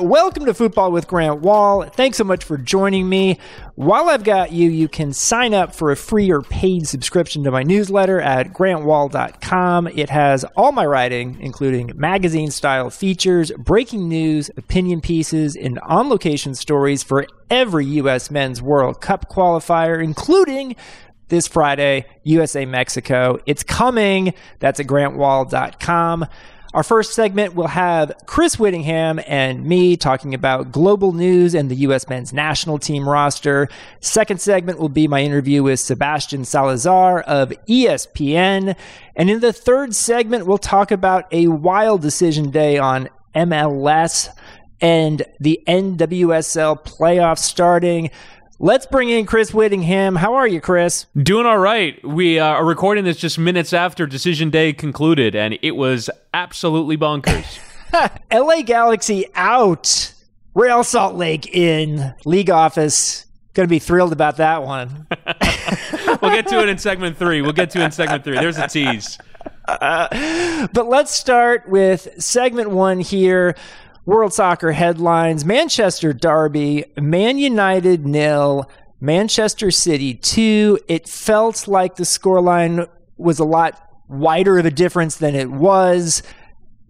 Welcome to Football with Grant Wahl. Thanks so much for joining me. While I've got you, you can sign up for a free or paid subscription to my newsletter at grantwahl.com. It has all my writing, including magazine style features, breaking news, opinion pieces, and on location stories for every U.S. Men's World Cup qualifier, including this Friday, USA Mexico. It's coming. That's at grantwahl.com. Our first segment will have Chris Whittingham and me talking about global news and the U.S. men's national team roster. Second segment will be my interview with Sebastian Salazar of ESPN. And in the third segment, we'll talk about a wild decision day on MLS and the NWSL playoffs starting. Let's bring in Chris Whittingham. How are you, Chris? Doing all right. We uh, are recording this just minutes after decision day concluded, and it was absolutely bonkers. LA Galaxy out. Real Salt Lake in. League office. Going to be thrilled about that one. we'll get to it in segment three. We'll get to it in segment three. There's a tease. Uh, but let's start with segment one here. World Soccer headlines Manchester Derby, Man United nil, Manchester City 2. It felt like the scoreline was a lot wider of a difference than it was.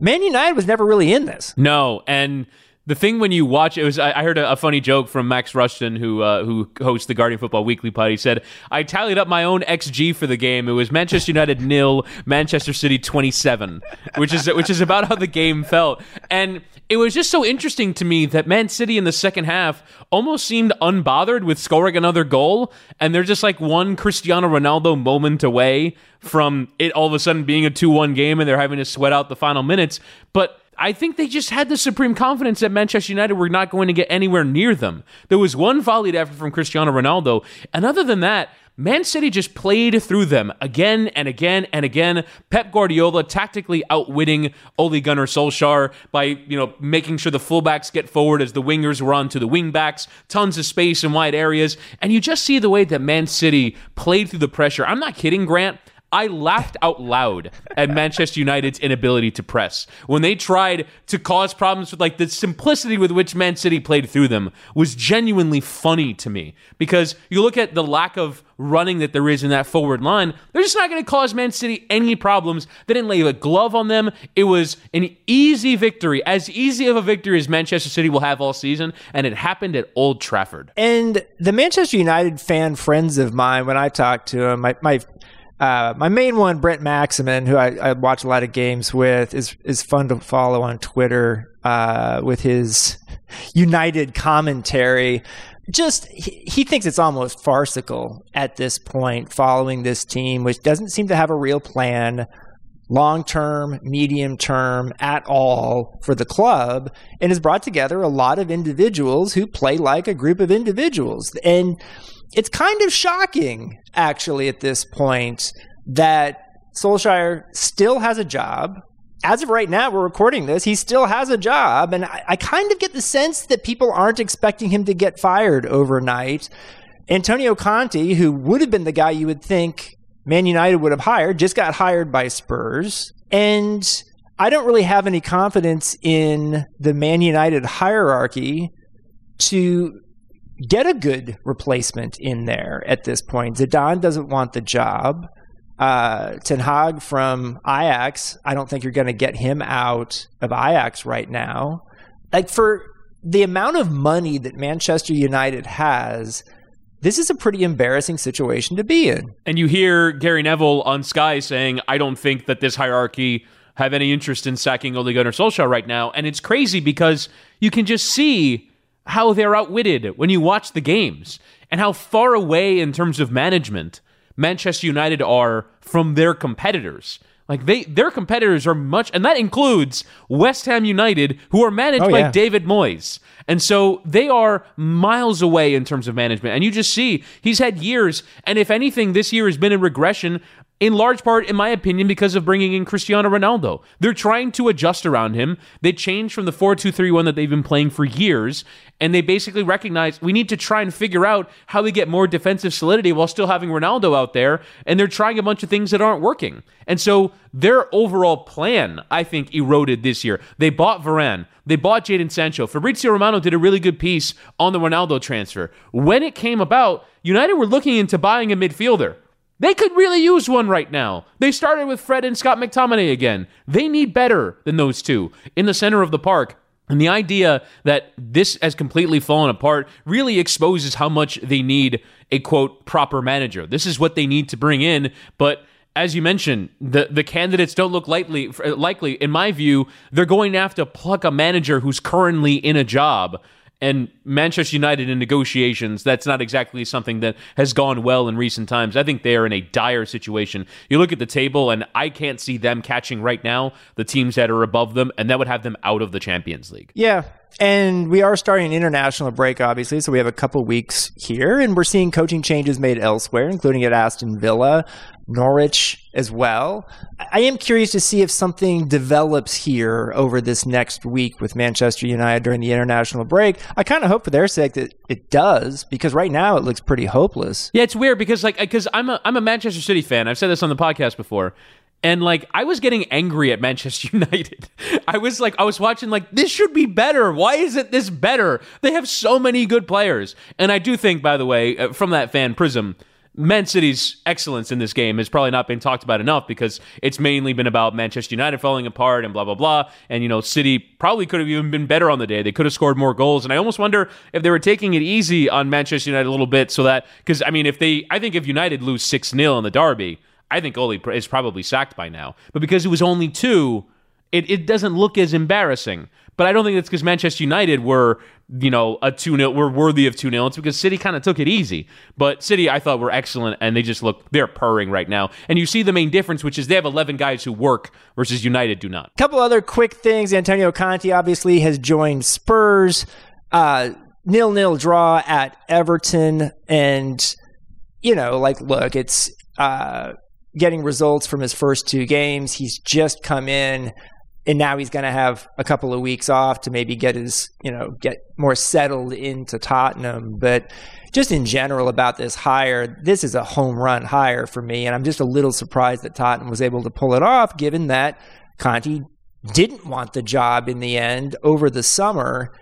Man United was never really in this. No, and the thing when you watch it was I, heard a, funny joke from Max Rushden who uh, who hosts the Guardian Football Weekly pod. He said I tallied up my own xG for the game. It was Manchester United nil, Manchester City twenty seven, which is which is about how the game felt. And it was just so interesting to me that Man City in the second half almost seemed unbothered with scoring another goal, and they're just like one Cristiano Ronaldo moment away from it all of a sudden being a two one game, and they're having to sweat out the final minutes, but I think they just had the supreme confidence that Manchester United were not going to get anywhere near them. There was one volleyed effort from Cristiano Ronaldo, and other than that, Man City just played through them again and again and again. Pep Guardiola tactically outwitting Ole Gunnar Solskjaer by, you know, making sure the fullbacks get forward as the wingers were on to the wingbacks, tons of space in wide areas, and you just see the way that Man City played through the pressure. I'm not kidding, Grant. I laughed out loud at Manchester United's inability to press. When they tried to cause problems with like the simplicity with which Man City played through them was genuinely funny to me because you look at the lack of running that there is in that forward line, they're just not going to cause Man City any problems. They didn't lay a glove on them. It was an easy victory, as easy of a victory as Manchester City will have all season, and it happened at Old Trafford. And the Manchester United fan friends of mine, when I talked to them, my, my uh, my main one, Brent Maximin, who I, I, watch a lot of games with, is is fun to follow on Twitter uh, with his United commentary. Just he, he thinks it's almost farcical at this point, following this team, which doesn't seem to have a real plan, long term, medium term, at all for the club, and has brought together a lot of individuals who play like a group of individuals. And it's kind of shocking, actually, at this point, that Solskjaer still has a job. As of right now, we're recording this, he still has a job. And I, I kind of get the sense that people aren't expecting him to get fired overnight. Antonio Conte, who would have been the guy you would think Man United would have hired, just got hired by Spurs. And I don't really have any confidence in the Man United hierarchy to get a good replacement in there at this point. Zidane doesn't want the job. Uh, Ten Hag from Ajax, I don't think you're going to get him out of Ajax right now. Like for the amount of money that Manchester United has, this is a pretty embarrassing situation to be in. And you hear Gary Neville on Sky saying, I don't think that this hierarchy have any interest in sacking Ole Gunnar Solskjaer right now. And it's crazy because you can just see how they're outwitted when you watch the games and how far away in terms of management Manchester United are from their competitors. Like they their competitors are much and that includes West Ham United who are managed oh, by David Moyes. And so they are miles away in terms of management. And you just see he's had years and if anything this year has been a regression in large part, in my opinion, because of bringing in Cristiano Ronaldo. They're trying to adjust around him. They changed from the 4 2 3 1 that they've been playing for years, and they basically recognize we need to try and figure out how we get more defensive solidity while still having Ronaldo out there, and they're trying a bunch of things that aren't working. And so their overall plan, I think, eroded this year. They bought Varane, they bought Jadon Sancho. Fabrizio Romano did a really good piece on the Ronaldo transfer. When it came about, United were looking into buying a midfielder. They could really use one right now. They started with Fred and Scott McTominay again. They need better than those two in the center of the park. And the idea that this has completely fallen apart really exposes how much they need a quote proper manager. This is what they need to bring in, but as you mentioned, the, the candidates don't look likely. Likely, in my view, they're going to have to pluck a manager who's currently in a job and Manchester United in negotiations, that's not exactly something that has gone well in recent times. I think they are in a dire situation. You look at the table, and I can't see them catching right now the teams that are above them, and that would have them out of the Champions League. Yeah. And we are starting an international break, obviously. So we have a couple weeks here, and we're seeing coaching changes made elsewhere, including at Aston Villa. Norwich as well. I am curious to see if something develops here over this next week with Manchester United during the international break. I kind of hope for their sake that it does because right now it looks pretty hopeless. Yeah, it's weird because like because I'm a I'm a Manchester City fan. I've said this on the podcast before. And like I was getting angry at Manchester United. I was like I was watching like this should be better. Why is it this better? They have so many good players. And I do think by the way uh, from that fan prism Man City's excellence in this game has probably not been talked about enough because it's mainly been about Manchester United falling apart and blah blah blah. And you know, City probably could have even been better on the day. They could have scored more goals. And I almost wonder if they were taking it easy on Manchester United a little bit, so that because I mean, if they, I think if United lose six 0 in the derby, I think Ole is probably sacked by now. But because it was only two, it, it doesn't look as embarrassing. But I don't think it's because Manchester United were, you know, a 2 0, were worthy of 2 0. It's because City kind of took it easy. But City, I thought, were excellent, and they just look, they're purring right now. And you see the main difference, which is they have 11 guys who work versus United do not. Couple other quick things. Antonio Conte obviously has joined Spurs. Uh, nil nil draw at Everton. And, you know, like, look, it's. Uh, getting results from his first two games. He's just come in and now he's going to have a couple of weeks off to maybe get his, you know, get more settled into Tottenham. But just in general about this hire, this is a home run hire for me. And I'm just a little surprised that Tottenham was able to pull it off, given that Conte didn't want the job in the end over the summer.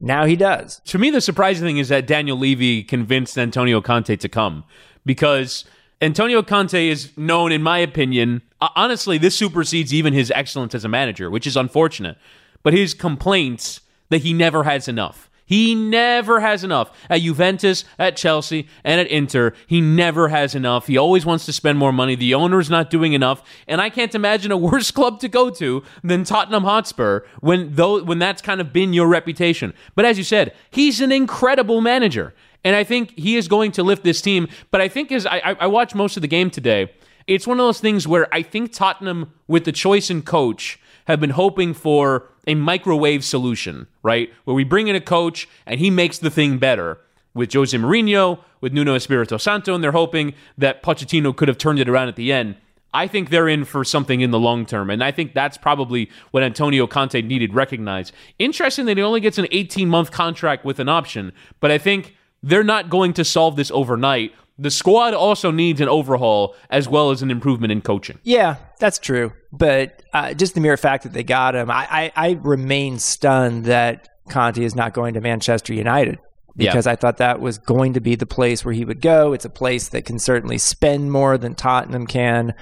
Now he does. To me, the surprising thing is that Daniel Levy convinced Antonio Conte to come because Antonio Conte is known, in my opinion, honestly, this supersedes even his excellence as a manager, which is unfortunate. But his complaints that he never has enough. He never has enough. At Juventus, at Chelsea, and at Inter, he never has enough. He always wants to spend more money. The owner's not doing enough. And I can't imagine a worse club to go to than Tottenham Hotspur when though when that's kind of been your reputation. But as you said, he's an incredible manager. And I think he is going to lift this team. But I think as I, I watched most of the game today, it's one of those things where I think Tottenham, with the choice in coach, have been hoping for a microwave solution, right? Where we bring in a coach and he makes the thing better. With Jose Mourinho, with Nuno Espirito Santo, and they're hoping that Pochettino could have turned it around at the end. I think they're in for something in the long term, and I think that's probably what Antonio Conte needed recognized. Interesting that he only gets an 18 month contract with an option, but I think they're not going to solve this overnight. The squad also needs an overhaul as well as an improvement in coaching. Yeah, that's true. But uh, just the mere fact that they got him, I, I, I remain stunned that Conte is not going to Manchester United because yeah. I thought that was going to be the place where he would go. It's a place that can certainly spend more than Tottenham can.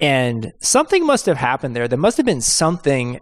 And something must have happened there. There must have been something, well,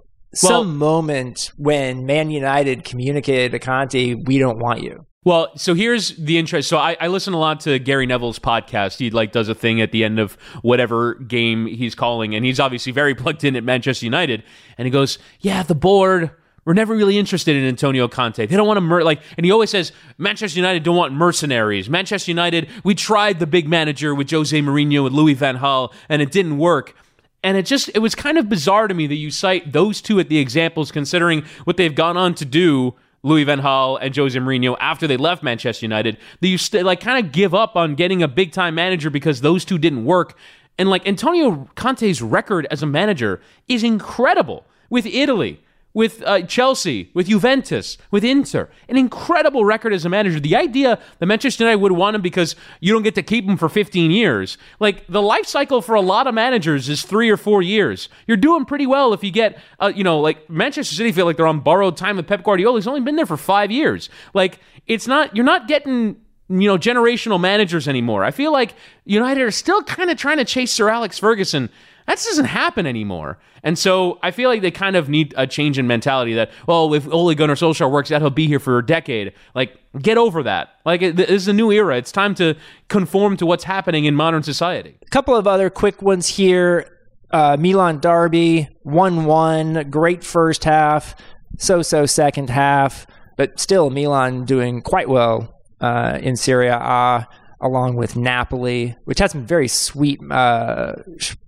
some moment when Man United communicated to Conte, we don't want you. Well, so here's the interest. So I, I, listen a lot to Gary Neville's podcast. He like does a thing at the end of whatever game he's calling, and he's obviously very plugged in at Manchester United. And he goes, "Yeah, the board." We're never really interested in Antonio Conte. They don't want to mer- like, and he always says Manchester United don't want mercenaries. Manchester United, we tried the big manager with Jose Mourinho and Louis Van Gaal, and it didn't work. And it just it was kind of bizarre to me that you cite those two at the examples, considering what they've gone on to do Louis Van Gaal and Jose Mourinho after they left Manchester United that you st- like kind of give up on getting a big time manager because those two didn't work. And like Antonio Conte's record as a manager is incredible with Italy, with uh, Chelsea, with Juventus, with Inter. An incredible record as a manager. The idea that Manchester United would want him because you don't get to keep him for 15 years. Like the life cycle for a lot of managers is three or four years. You're doing pretty well if you get, uh, you know, like Manchester City feel like they're on borrowed time with Pep Guardiola. He's only been there for five years. Like it's not, you're not getting you know, generational managers anymore. I feel like United are still kind of trying to chase Sir Alex Ferguson. That doesn't happen anymore. And so I feel like they kind of need a change in mentality that, well, if Ole Gunnar Solskjaer works out, he'll be here for a decade. Like, get over that. Like, this is a new era. It's time to conform to what's happening in modern society. A couple of other quick ones here. Uh, Milan Derby, 1 1, great first half, so so second half, but still Milan doing quite well uh, in Serie A, along with Napoli, which has some very sweet uh,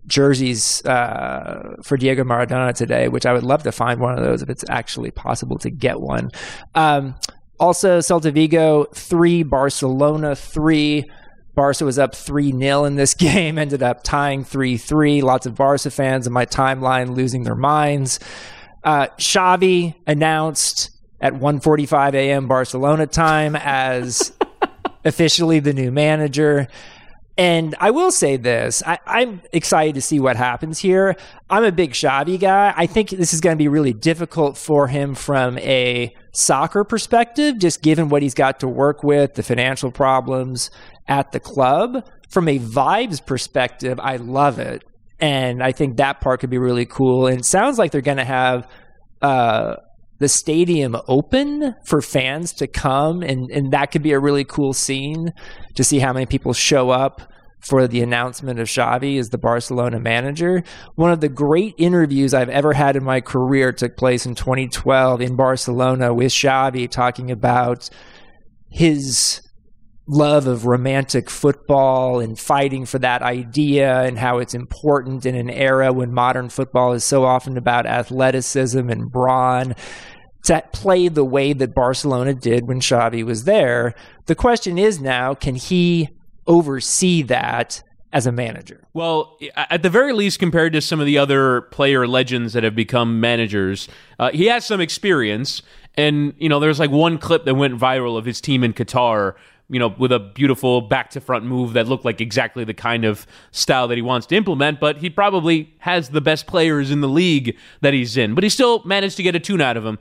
jerseys uh, for Diego Maradona today, which I would love to find one of those if it's actually possible to get one. Um, also, Celta Vigo 3, Barcelona 3. Barca was up 3 0 in this game, ended up tying 3 3. Lots of Barca fans in my timeline losing their minds. Uh, Xavi announced at 1:45 a.m. Barcelona time as officially the new manager. And I will say this: I, am excited to see what happens here. I'm a big Xavi guy. I think this is going to be really difficult for him from a soccer perspective, just given what he's got to work with, the financial problems at the club. From a vibes perspective, I love it, and I think that part could be really cool. And sounds like they're going to have uh, the stadium open for fans to come and, and that could be a really cool scene to see how many people show up for the announcement of Xavi as the Barcelona manager. One of the great interviews I've ever had in my career took place in 2012 in Barcelona with Xavi talking about his love of romantic football and fighting for that idea and how it's important in an era when modern football is so often about athleticism and brawn to play the way that Barcelona did when Xavi was there. The question is now, can he oversee that as a manager? Well, at the very least, compared to some of the other player legends that have become managers, uh, he has some experience. And, you know, there's like one clip that went viral of his team in Qatar you know, with a beautiful back to front move that looked like exactly the kind of style that he wants to implement. But he probably has the best players in the league that he's in. But he still managed to get a tune out of him.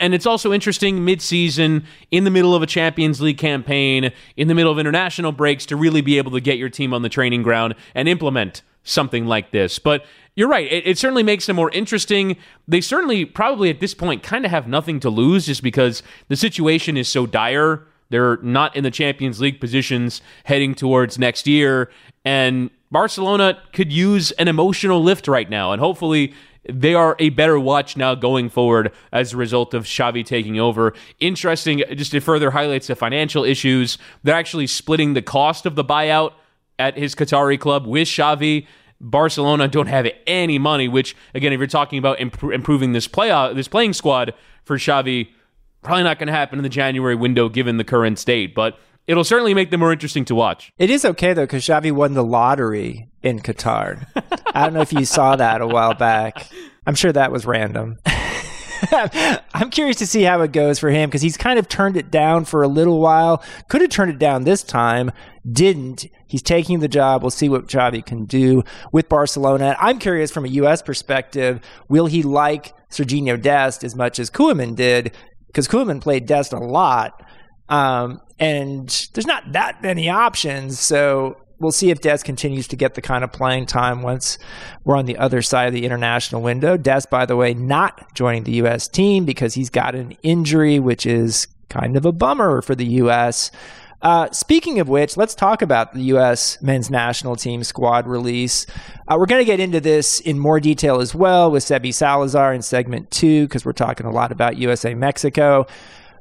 And it's also interesting mid-season, in the middle of a Champions League campaign, in the middle of international breaks, to really be able to get your team on the training ground and implement something like this. But you're right. It, it, certainly makes them more interesting. They certainly, probably at this point, kind of have nothing to lose just because the situation is so dire they're not in the Champions League positions heading towards next year. And Barcelona could use an emotional lift right now. And hopefully, they are a better watch now going forward as a result of Xavi taking over. Interesting, just to further highlights the financial issues, they're actually splitting the cost of the buyout at his Qatari club with Xavi. Barcelona don't have any money, which again, if you're talking about imp- improving this play this playing squad for Xavi, Probably not going to happen in the January window given the current state, but it'll certainly make them more interesting to watch. It is okay though because Xavi won the lottery in Qatar. I don't know if you saw that a while back. I'm sure that was random. I'm curious to see how it goes for him because he's kind of turned it down for a little while. Could have turned it down this time, didn't. He's taking the job. We'll see what Xavi can do with Barcelona. I'm curious from a U.S. perspective, will he like Serginho Dest as much as Koeman did? Because Koeman played Dest a lot, um, and there's not that many options. So we'll see if Dest continues to get the kind of playing time once we're on the other side of the international window. Dest, by the way, not joining the U.S. team because he's got an injury, which is kind of a bummer for the U.S. Uh, speaking of which, let's talk about the U.S. men's national team squad release. Uh, we're going to get into this in more detail as well with Sebi Salazar in segment two because we're talking a lot about USA Mexico.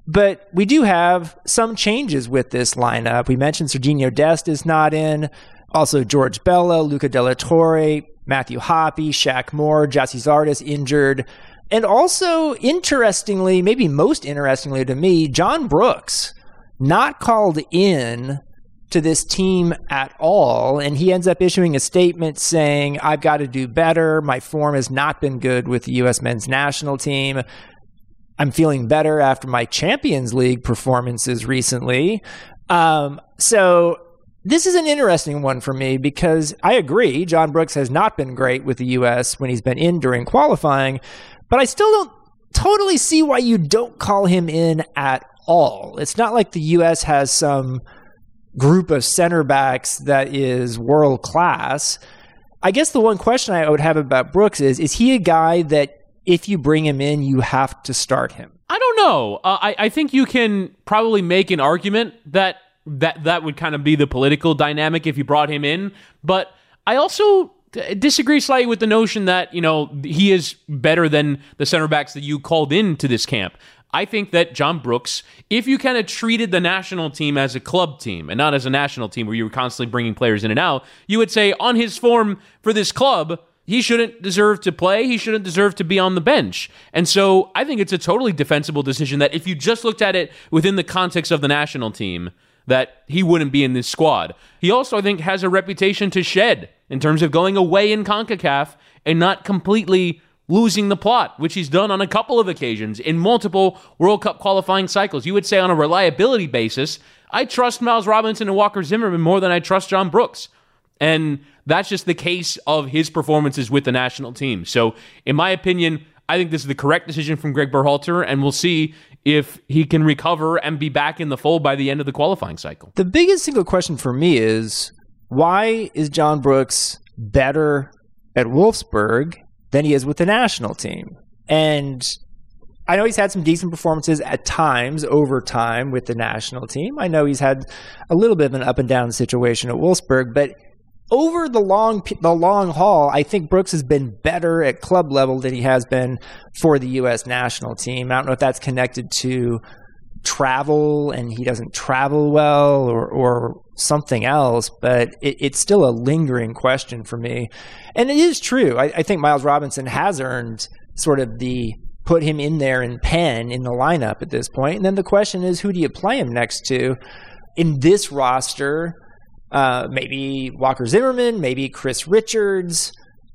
But we do have some changes with this lineup. We mentioned Serginho Dest is not in. Also, George Bello, Luca de la Torre, Matthew Hoppe, Shaq Moore, Gyasi Zardes injured. And also, interestingly, maybe most interestingly to me, John Brooks not called in to this team at all. And he ends up issuing a statement saying, I've got to do better. My form has not been good with the U.S. men's national team. I'm feeling better after my Champions League performances recently. Um, so this is an interesting one for me because I agree, John Brooks has not been great with the U.S. when he's been in during qualifying, but I still don't totally see why you don't call him in at all. It's not like the U.S. has some group of center backs that is world class. I guess the one question I would have about Brooks is is he a guy that if you bring him in, you have to start him? I don't know. Uh, I, I think you can probably make an argument that that that would kind of be the political dynamic if you brought him in. But I also disagree slightly with the notion that you know he is better than the center backs that you called into this camp. I think that John Brooks, if you kind of treated the national team as a club team and not as a national team where you were constantly bringing players in and out, you would say on his form for this club, he shouldn't deserve to play. He shouldn't deserve to be on the bench. And so I think it's a totally defensible decision that if you just looked at it within the context of the national team, that he wouldn't be in this squad. He also, I think, has a reputation to shed in terms of going away in CONCACAF and not completely losing the plot, which he's done on a couple of occasions in multiple World Cup qualifying cycles. You would say on a reliability basis, I trust Miles Robinson and Walker Zimmerman more than I trust John Brooks. And that's just the case of his performances with the national team. So, in my opinion, I think this is the correct decision from Greg Berhalter, and we'll see if he can recover and be back in the fold by the end of the qualifying cycle. The biggest single question for me is why is John Brooks better at Wolfsburg than he is with the national team? And I know he's had some decent performances at times over time with the national team. I know he's had a little bit of an up and down situation at Wolfsburg, but over the long the long haul, I think Brooks has been better at club level than he has been for the U.S. national team. I don't know if that's connected to travel and he doesn't travel well or, or something else, but it, it's still a lingering question for me. And it is true. I, I think Miles Robinson has earned sort of the put him in there in pen in the lineup at this point. And then the question is, who do you play him next to? In this roster, uh, maybe Walker Zimmerman, maybe Chris Richards.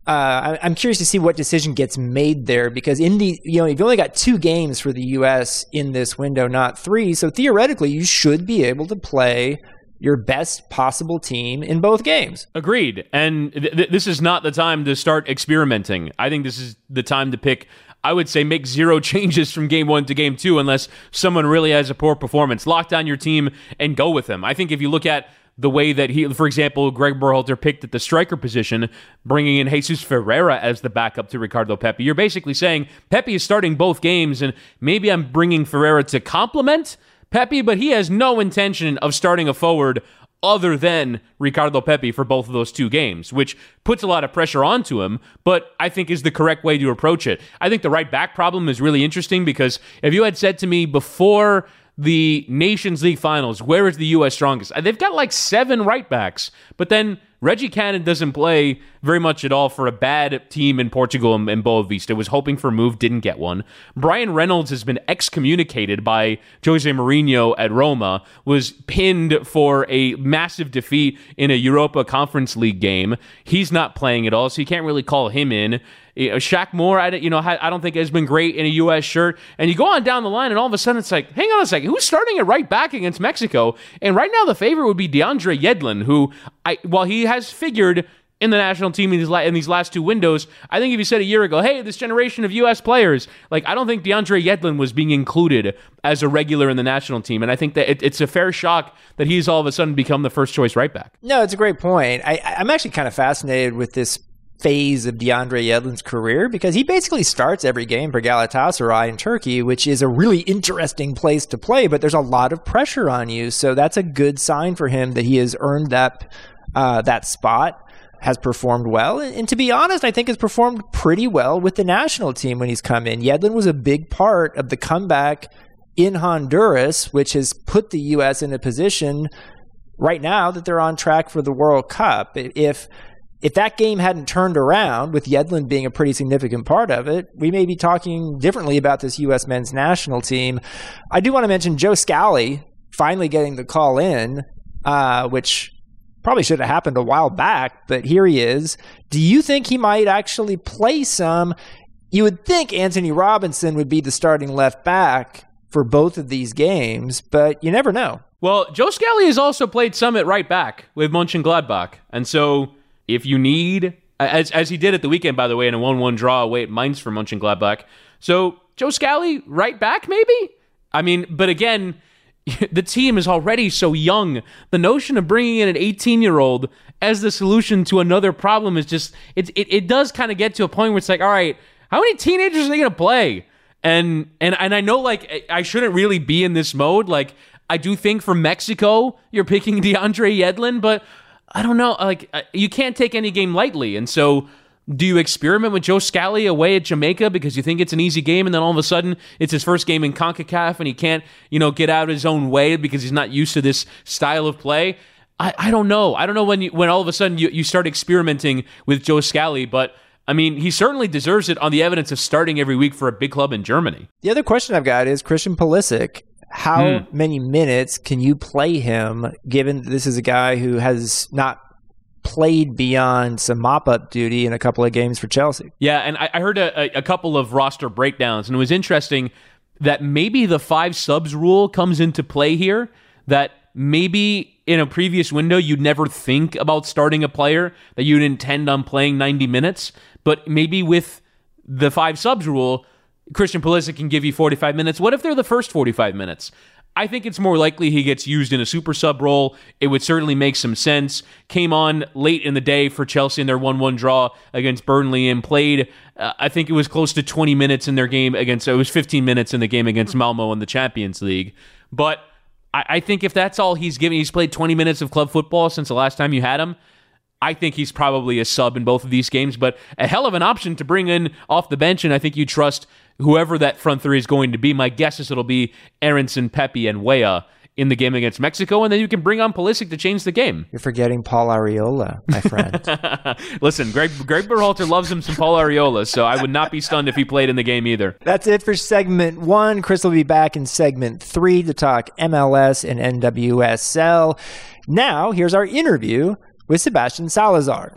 Uh, I, am curious to see what decision gets made there because in the you know you've only got two games for the U.S. in this window, not three. So theoretically, you should be able to play your best possible team in both games. Agreed. And th- th- this is not the time to start experimenting. I think this is the time to pick. I would say make zero changes from game one to game two unless someone really has a poor performance. Lock down your team and go with them. I think if you look at the way that he, for example, Greg Berhalter picked at the striker position, bringing in Jesus Ferreira as the backup to Ricardo Pepi. You're basically saying Pepi is starting both games, and maybe I'm bringing Ferreira to complement Pepi, but he has no intention of starting a forward other than Ricardo Pepi for both of those two games, which puts a lot of pressure onto him, but I think is the correct way to approach it. I think the right back problem is really interesting because if you had said to me before the Nations League finals, where is the U.S. strongest? They've got like seven right backs, but then Reggie Cannon doesn't play very much at all for a bad team in Portugal and, and Boavista. Was hoping for a move, didn't get one. Bryan Reynolds has been excommunicated by Jose Mourinho at Roma. Was pinned for a massive defeat in a Europa Conference League game. He's not playing at all, so you can't really call him in. Eh, Shaq Moore, I, you know, I don't think has been great in a U.S. shirt. And you go on down the line, and all of a sudden it's like, hang on a second, who's starting at right back against Mexico? And right now the favorite would be DeAndre Yedlin, who, I, while he has figured in the national team in these, in these last two windows. I think if you said a year ago, hey, this generation of U.S. players, like I don't think DeAndre Yedlin was being included as a regular in the national team, and I think that it, it's a fair shock that he's all of a sudden become the first choice right back. No, it's a great point. I, I'm actually kind of fascinated with this phase of DeAndre Yedlin's career because he basically starts every game for Galatasaray in Turkey, which is a really interesting place to play, but there's a lot of pressure on you. So that's a good sign for him that he has earned that uh, that spot has performed well. And, to be honest, I think has performed pretty well with the national team when he's come in. Yedlin was a big part of the comeback in Honduras, which has put the U.S. in a position right now that they're on track for the World Cup. If if that game hadn't turned around, with Yedlin being a pretty significant part of it, we may be talking differently about this U.S. men's national team. I do want to mention Joe Scally finally getting the call in uh, which probably should have happened a while back, but here he is. Do you think he might actually play some? You would think Antonee Robinson would be the starting left back for both of these games, but you never know. Well, Joe Scally has also played some at right back with Mönchengladbach. And so if you need, as, as he did at the weekend, by the way, in a 1 1 draw away at Mainz for Mönchengladbach. So Joe Scally, right back, maybe? I mean, but again, the team is already so young. The notion of bringing in an 18 year old as the solution to another problem is just, it, it, it does kind of get to a point where it's like, all right, how many teenagers are they going to play? And, and, and I know like I shouldn't really be in this mode. Like, I do think for Mexico, you're picking DeAndre Yedlin, but I don't know. Like, uh, you can't take any game lightly. And so, do you experiment with Joe Scally away at Jamaica because you think it's an easy game, and then all of a sudden it's his first game in CONCACAF and he can't, you know, get out of his own way because he's not used to this style of play? I, I don't know. I don't know when you, when all of a sudden you, you start experimenting with Joe Scally, but I mean, he certainly deserves it on the evidence of starting every week for a big club in Germany. The other question I've got is Christian Pulisic. How hmm. many minutes can you play him, given this is a guy who has not played beyond some mop up duty in a couple of games for Chelsea. Yeah, and I, I heard a, a, couple of roster breakdowns, and it was interesting that maybe the five subs rule comes into play here. That maybe in a previous window you'd never think about starting a player that you'd intend on playing 90 minutes, but maybe with the five subs rule, Christian Pulisic can give you 45 minutes. What if they're the first 45 minutes? I think it's more likely he gets used in a super sub role. It would certainly make some sense. Came on late in the day for Chelsea in their 1 1 draw against Burnley and played, uh, I think it was close to 20 minutes in their game against, it was 15 minutes in the game against Malmo in the Champions League. But I, I think if that's all he's given, he's played 20 minutes of club football since the last time you had him. I think he's probably a sub in both of these games, but a hell of an option to bring in off the bench. And I think you trust whoever that front three is going to be. My guess is it'll be Aaronson, Pepi, and Weah in the game against Mexico, and then you can bring on Pulisic to change the game. You're forgetting Paul Arriola, my friend. Listen, Greg Greg Berhalter loves him some Paul Arriola, so I would not be stunned if he played in the game either. That's it for segment one. Chris will be back in segment three to talk MLS and NWSL. Now, here's our interview with Sebastian Salazar.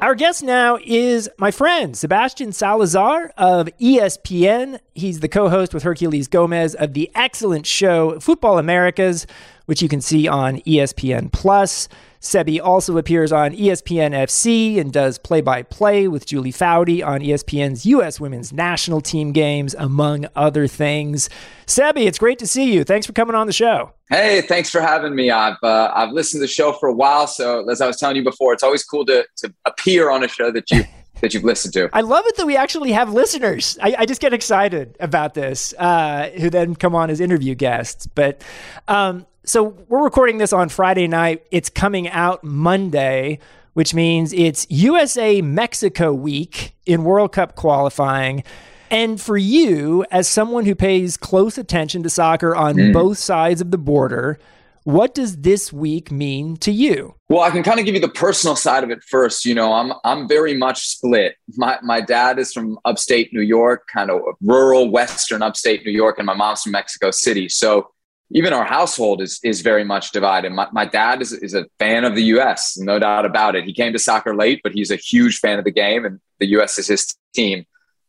Our guest now is my friend, Sebastian Salazar of ESPN. He's the co host with Herculez Gomez of the excellent show Futbol Americas, which you can see on ESPN Plus. Sebi also appears on ESPN FC and does play by play with Julie Foudy on ESPN's U.S. women's national team games, among other things. Sebi, it's great to see you. Thanks for coming on the show. Hey, thanks for having me. I've uh, I've listened to the show for a while, so as I was telling you before, it's always cool to to appear on a show that you that you've listened to. I love it that we actually have listeners. I, I just get excited about this, uh, who then come on as interview guests. But um, so we're recording this on Friday night. It's coming out Monday, which means it's USA Mexico week in World Cup qualifying. And for you, as someone who pays close attention to soccer on mm. both sides of the border, what does this week mean to you? Well, I can kind of give you the personal side of it first. You know, I'm I'm very much split. My my dad is from upstate New York, kind of rural western upstate New York, and my mom's from Mexico City. So even our household is is very much divided. My, my dad is, is a fan of the U.S., no doubt about it. He came to soccer late, but he's a huge fan of the game, and the U.S. is his team.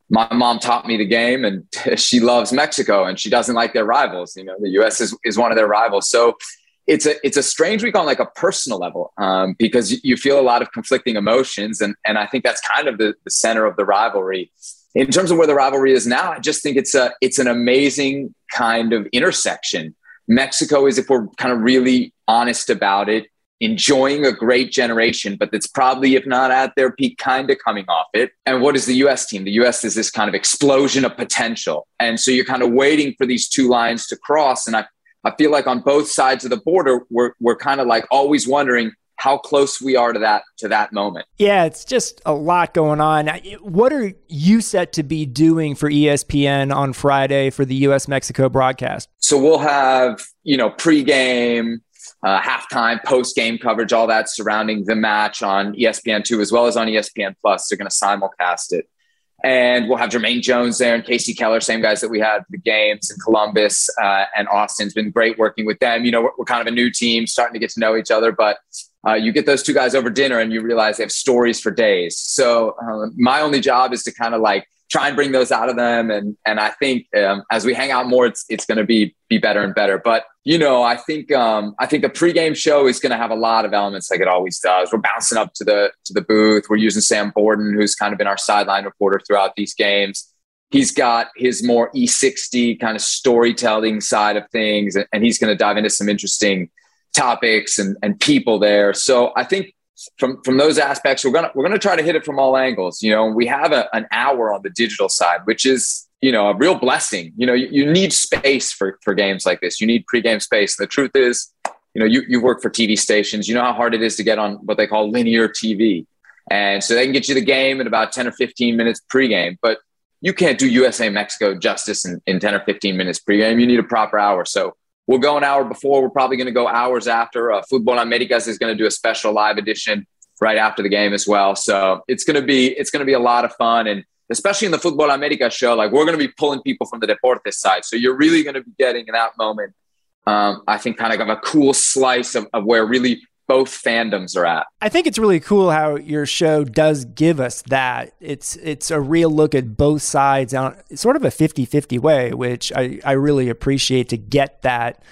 My mom taught me the game, and she loves Mexico, and she doesn't like their rivals. You know, the U.S. is, is one of their rivals. So it's a it's a strange week on like a personal level um, because you feel a lot of conflicting emotions, and and I think that's kind of the, the center of the rivalry. In terms of where the rivalry is now, I just think it's a it's an amazing kind of intersection Mexico is, if we're kind of really honest about it, enjoying a great generation, but that's probably, if not at their peak, kind of coming off it. And what is the US team? The US is this kind of explosion of potential. And so you're kind of waiting for these two lines to cross. And I, I feel like on both sides of the border, we're, we're kind of like always wondering how close we are to that to that moment. Yeah, it's just a lot going on. What are you set to be doing for ESPN on Friday for the US Mexico broadcast? So we'll have, you know, pregame, uh, halftime, post game coverage, all that surrounding the match on ESPN2 as well as on ESPN Plus. They're going to simulcast it. And we'll have Jermaine Jones there and Kasey Keller, same guys that we had the games in Columbus uh, and Austin. It's been great working with them. You know, we're, we're, kind of a new team, starting to get to know each other, but uh, you get those two guys over dinner and you realize they have stories for days. So uh, my only job is to kind of like try and bring those out of them. And and I think um, as we hang out more, it's it's going to be be better and better. But you know, I think um, I think the pregame show is going to have a lot of elements like it always does. We're bouncing up to the to the booth. We're using Sam Borden, who's kind of been our sideline reporter throughout these games. He's got his more E60 kind of storytelling side of things, and he's going to dive into some interesting topics and, and people there. So I think from from those aspects, we're gonna we're gonna try to hit it from all angles. You know, we have a, an hour on the digital side, which is you know a real blessing. You know, you, you need space for for games like this. You need pregame space. And the truth is, you know, you you work for TV stations. You know how hard it is to get on what they call linear TV, and so they can get you the game in about ten or fifteen minutes pregame, but you can't do USA Mexico justice in, in 10 or 15 minutes pregame. You need a proper hour. So We'll go an hour before. We're probably going to go hours after. Uh, Futbol Americas is going to do a special live edition right after the game as well. So it's going to be it's going to be a lot of fun, and especially in the Football America show, like we're going to be pulling people from the Deportes side. So you're really going to be getting in that moment. Um, I think kind of a cool slice of, of where really both fandoms are at. I think it's really cool how your show does give us that. It's it's a real look at both sides on sort of a 50-50 way, which I, I really appreciate to get that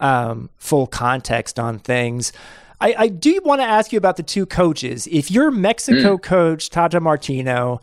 um, full context on things. I, I do want to ask you about the two coaches. If you're Mexico mm. coach Tata Martino,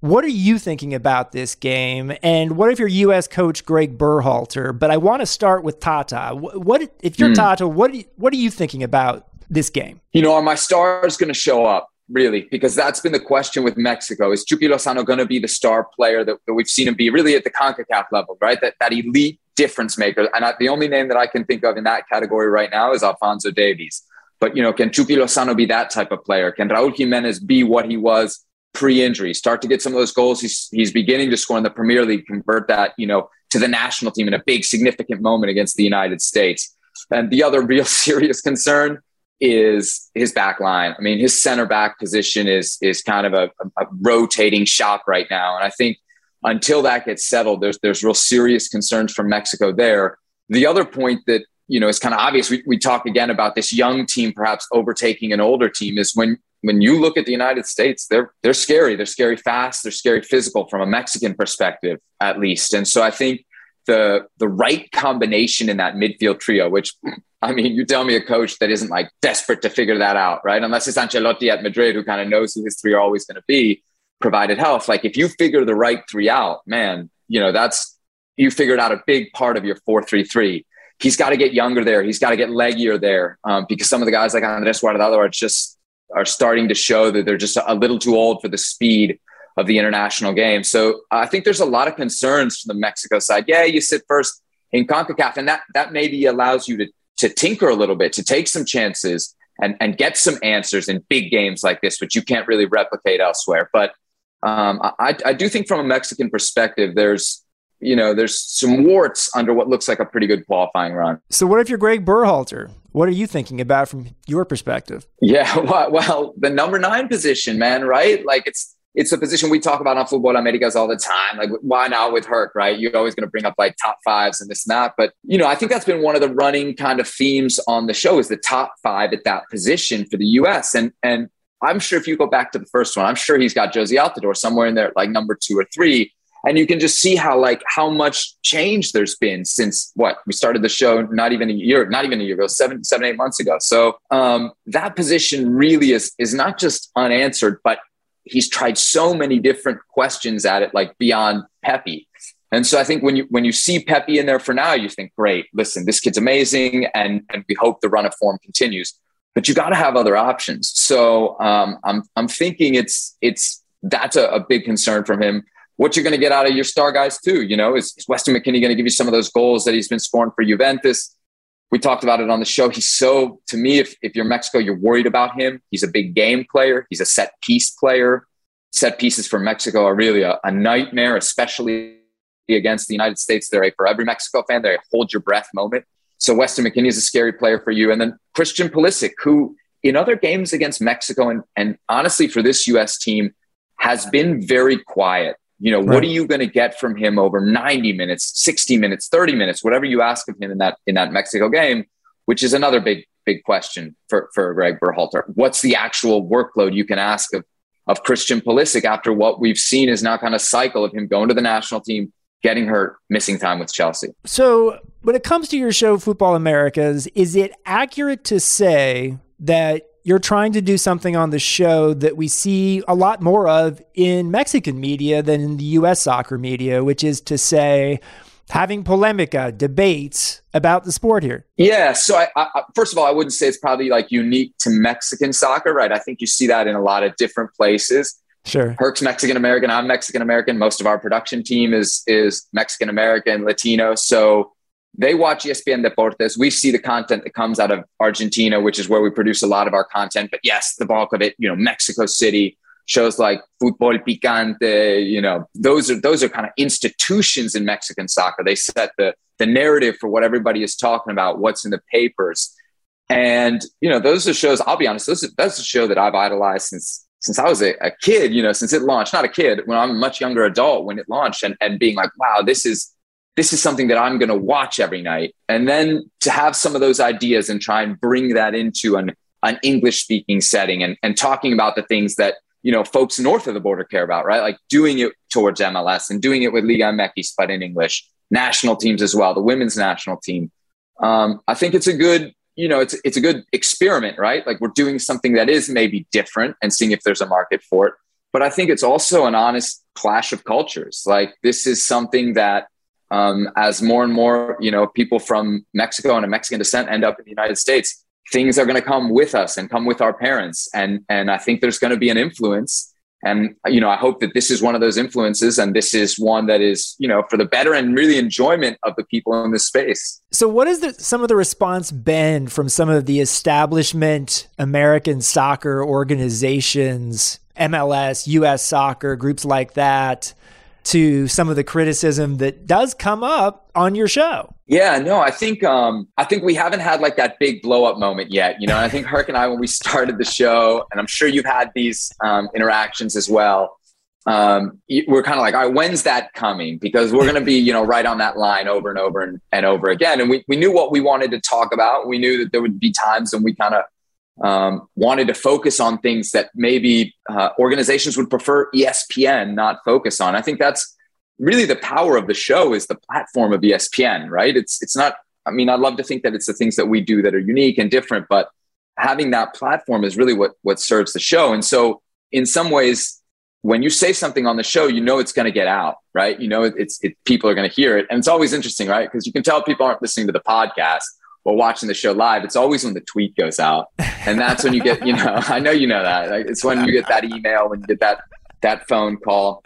what are you thinking about this game? And what if you're U.S. coach Greg Berhalter? But I want to start with Tata. What, what if you're mm. Tata? What you, what are you thinking about this game? You know, are my stars going to show up? Really, because that's been the question with Mexico. Is Chucky Lozano going to be the star player that, that, we've seen him be really at the CONCACAF level, right? That, that elite difference maker. And I, the only name that I can think of in that category right now is Alfonso Davies. But, you know, can Chucky Lozano be that type of player? Can Raul Jimenez be what he was pre-injury? Start to get some of those goals he's, he's beginning to score in the Premier League, convert that, you know, to the national team in a big, significant moment against the United States. And the other real serious concern is his back line. I mean, his center back position is is kind of a, a, rotating shop right now, and I think until that gets settled, there's there's real serious concerns from Mexico there. The other point that you know is kind of obvious. We, we talk again about this young team perhaps overtaking an older team. Is when when you look at the United States, they're they're scary. They're scary fast. They're scary physical from a Mexican perspective, at least. And so I think the the right combination in that midfield trio, which I mean, you tell me a coach that isn't like desperate to figure that out, right? Unless it's Ancelotti at Madrid, who kind of knows who his three are always going to be, provided health. Like if you figure the right three out, man, you know that's you figured out a big part of your four three three. He's got to get younger there. He's got to get leggier there um, because some of the guys like Andres Guardado are just are starting to show that they're just a little too old for the speed of the international game. So I think there's a lot of concerns from the Mexico side. Yeah, you sit first in CONCACAF, and that that maybe allows you to to tinker a little bit, to take some chances and, and get some answers in big games like this, which you can't really replicate elsewhere. But um, I, I do think from a Mexican perspective, there's you know, there's some warts under what looks like a pretty good qualifying run. So, what if you're Greg Berhalter? What are you thinking about from your perspective? Yeah, well, well, the number nine position, man, right? Like it's it's a position we talk about on Futbol Americas all the time. Like, why not with Herc, right? You're always going to bring up like top fives and this and that. But, you know, I think that's been one of the running kind of themes on the show is the top five at that position for the US. And, and I'm sure if you go back to the first one, I'm sure he's got Jozy Altidore somewhere in there, like number two or three. And you can just see how like how much change there's been since what we started the show not even a year, not even a year ago, seven, seven, eight months ago. So um, that position really is is not just unanswered, but he's tried so many different questions at it, like beyond Pepi. And so I think when you when you see Pepi in there for now, you think, great, listen, this kid's amazing, and and we hope the run of form continues. But you got to have other options. So um, I'm I'm thinking it's it's that's a, a big concern from him. What you're going to get out of your star guys too, you know, is, is Weston McKennie going to give you some of those goals that he's been scoring for Juventus? We talked about it on the show. He's so, to me, if, if you're Mexico, you're worried about him. He's a big game player. He's a set piece player. Set pieces for Mexico are really a, a nightmare, especially against the United States. They're a, for every Mexico fan, they're a hold your breath moment. So Weston McKennie is a scary player for you. And then Christian Pulisic, who in other games against Mexico and, and honestly for this U.S. team has been very quiet. You know, right. what are you going to get from him over 90 minutes, 60 minutes, 30 minutes, whatever you ask of him in that in that Mexico game, which is another big big question for for Greg Berhalter. What's the actual workload you can ask of of Christian Pulisic after what we've seen is now kind of cycle of him going to the national team, getting hurt, missing time with Chelsea. So, when it comes to your show, Futbol Americas, is it accurate to say that you're trying to do something on the show that we see a lot more of in Mexican media than in the US soccer media, which is to say, having polemica, debates about the sport here? Yeah. So, I, I, first of all, I wouldn't say it's probably like unique to Mexican soccer, right? I think you see that in a lot of different places. Sure. Herc's Mexican American. I'm Mexican American. Most of our production team is is Mexican American, Latino. So they watch ESPN Deportes. We see the content that comes out of Argentina, which is where we produce a lot of our content. But yes, the bulk of it, you know, Mexico City shows like Futbol Picante, you know, those are those are kind of institutions in Mexican soccer. They set the the narrative for what everybody is talking about, what's in the papers. And, you know, those are shows, I'll be honest, those are, that's a show that I've idolized since since I was a, a kid, you know, since it launched, not a kid, when I'm a much younger adult when it launched and, and being like, wow, this is this is something that I'm going to watch every night. And then to have some of those ideas and try and bring that into an, an English speaking setting and, and talking about the things that, you know, folks north of the border care about, right? Like doing it towards MLS and doing it with Liga MX, but in English, national teams as well, the women's national team. Um, I think it's a good, you know, it's, it's a good experiment, right? Like we're doing something that is maybe different and seeing if there's a market for it. But I think it's also an honest clash of cultures. Like this is something that um, as more and more you know people from Mexico and a Mexican descent end up in the United States, things are going to come with us and come with our parents, and and I think there's going to be an influence. And you know, I hope that this is one of those influences, and this is one that is you know for the better and really enjoyment of the people in this space. So, what has the, some of the response been from some of the establishment American soccer organizations, MLS, U.S. Soccer groups like that? To some of the criticism that does come up on your show. Yeah, no, I think um, I think we haven't had like that big blow up moment yet. You know, I think Herc and I, when we started the show, and I'm sure you've had these um, interactions as well. Um, we're kind of like, all right, when's that coming? Because we're going to be, you know, right on that line over and over and, and over again. And we, we knew what we wanted to talk about. We knew that there would be times when we kind of um, wanted to focus on things that maybe uh, organizations would prefer ESPN not focus on. I think that's really the power of the show is the platform of ESPN, right? It's it's not. I mean, I'd love to think that it's the things that we do that are unique and different, but having that platform is really what what serves the show. And so, in some ways, when you say something on the show, you know it's going to get out, right? You know it's it, people are going to hear it, and it's always interesting, right? Because you can tell people aren't listening to the podcast or watching the show live, it's always when the tweet goes out, and that's when you get, you know, I know you know that. It's when you get that email, when you get that that phone call.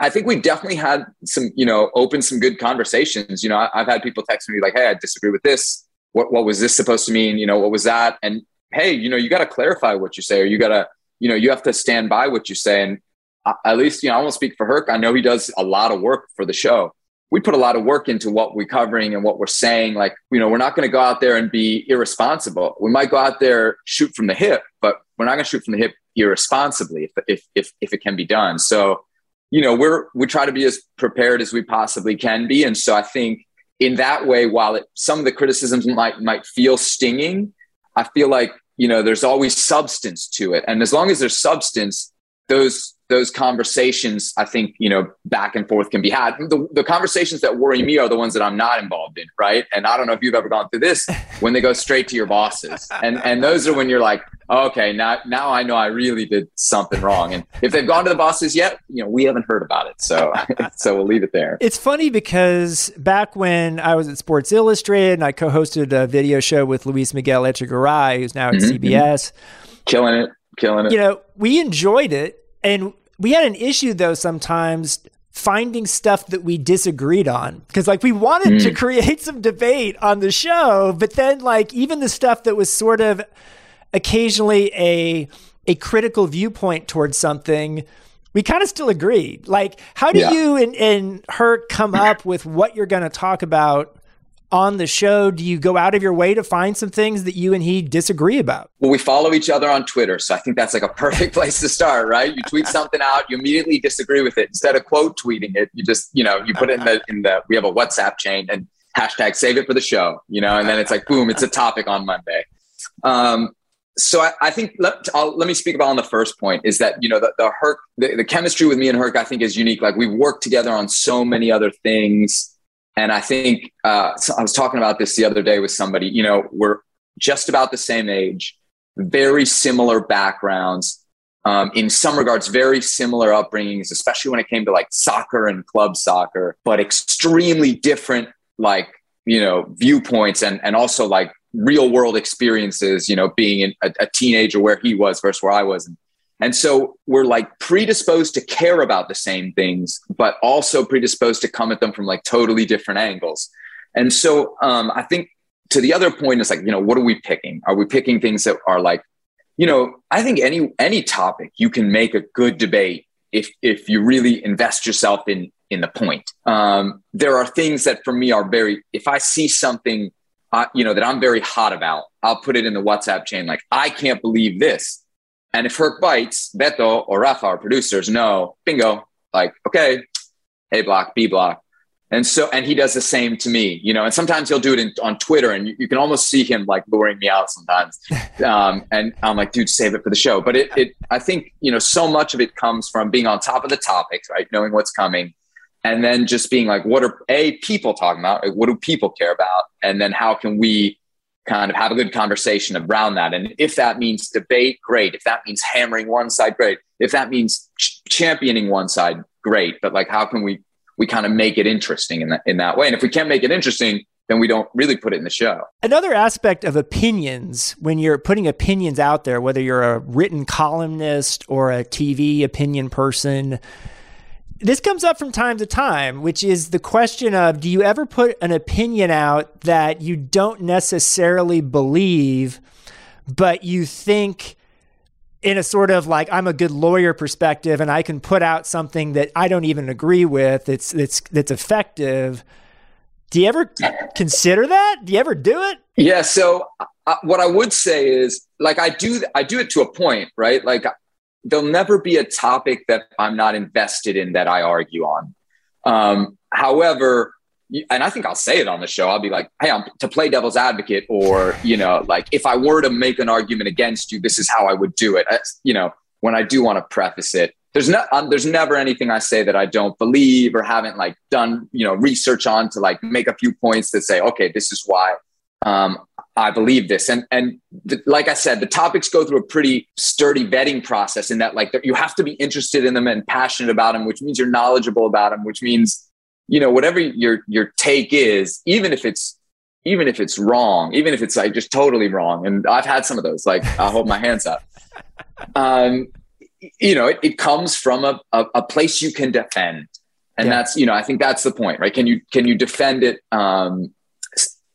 I think we definitely had some, you know, open some good conversations. You know, I, have had people text me like, "Hey, I disagree with this. What what was this supposed to mean? You know, what was that?" And hey, you know, you got to clarify what you say, or you got to, you know, you have to stand by what you say. And uh, at least, you know, I won't speak for Herc. I know he does a lot of work for the show we put a lot of work into what we're covering and what we're saying. Like, you know, we're not going to go out there and be irresponsible. We might go out there, shoot from the hip, but we're not going to shoot from the hip irresponsibly if, if, if, if it can be done. So, you know, we're, we try to be as prepared as we possibly can be. And so I think in that way, while it, some of the criticisms might, might feel stinging, I feel like, you know, there's always substance to it. And as long as there's substance, those those conversations, I think, you know, back and forth can be had. The, the conversations that worry me are the ones that I'm not involved in, right? And I don't know if you've ever gone through this when they go straight to your bosses. And and those are when you're like, okay, now now I know I really did something wrong. And if they've gone to the bosses yet, you know, we haven't heard about it. So so we'll leave it there. It's funny because back when I was at Sports Illustrated and I co-hosted a video show with Luis Miguel Echegaray, who's now at mm-hmm, CBS. Mm-hmm. Killing it. Killing it. You know, we enjoyed it and we had an issue though sometimes finding stuff that we disagreed on because like we wanted mm. to create some debate on the show but then like even the stuff that was sort of occasionally a a critical viewpoint towards something we kind of still agreed like how do yeah. you and, and Herc come up with what you're going to talk about on the show, do you go out of your way to find some things that you and he disagree about? Well, we follow each other on Twitter. So I think that's like a perfect place to start, right? You tweet something out, you immediately disagree with it. Instead of quote tweeting it, you just, you know, you put it in the, in the, we have a WhatsApp chain and hashtag save it for the show, you know, and then it's like, boom, it's a topic on Monday. Um, so I, I think let, let, me speak about on the first point is that you know the, the Herc the, the, chemistry with me and Herc I think is unique. Like we've worked together on so many other things, and I think uh, I was talking about this the other day with somebody. You know, we're just about the same age, very similar backgrounds. Um, in some regards, very similar upbringings, especially when it came to like soccer and club soccer, but extremely different, like you know, viewpoints and and also like real world experiences, you know, being a, a, teenager where he was versus where I was. And, and so we're like predisposed to care about the same things, but also predisposed to come at them from like totally different angles. And so um, I think to the other point is like, you know, what are we picking? Are we picking things that are like, you know, I think any any topic you can make a good debate if if you really invest yourself in in the point. Um, there are things that for me are very. If I see something uh, you know, that I'm very hot about, I'll put it in the WhatsApp chain. Like, I can't believe this. And if Herc bites, Beto or Rafa, our producers, know, bingo, like, okay, A block, B block. And so, and he does the same to me, you know, and sometimes he'll do it in, on Twitter and you, you, can almost see him like luring me out sometimes. Um, and I'm like, dude, save it for the show. But it, it, I think, you know, so much of it comes from being on top of the topics, right? Knowing what's coming and then just being like what are a people talking about what do people care about and then how can we kind of have a good conversation around that. And if that means debate great. If that means hammering one side great. If that means ch- championing one side great. But like how can we we kind of make it interesting in that in that way? And if we can't make it interesting then we don't really put it in the show. Another aspect of opinions, when you're putting opinions out there, whether you're a written columnist or a TV opinion person, this comes up from time to time, which is the question of do you ever put an opinion out that you don't necessarily believe, but you think in a sort of like I'm a good lawyer perspective and I can put out something that I don't even agree with, it's it's that's effective. Do you ever consider that? Do you ever do it? Yeah, so uh, what I would say is like I do I do it to a point, right? Like there'll never be a topic that I'm not invested in that I argue on. Um, however, and I think I'll say it on the show. I'll be like, "Hey, I'm to play devil's advocate," or you know, like if I were to make an argument against you, this is how I would do it. you know, when I do want to preface it, there's no, um, there's never anything I say that I don't believe or haven't like done, you know, research on to like make a few points that say, okay, this is why. Um, I believe this. And and th- like I said, the topics go through a pretty sturdy vetting process in that like you have to be interested in them and passionate about them, which means you're knowledgeable about them, which means you know whatever your your take is, even if it's even if it's wrong, even if it's like just totally wrong. And I've had some of those. Like I hold my hands up. Um, you know, it, it comes from a, a, a place you can defend and yeah. that's you know i think that's the point right can you can you defend it um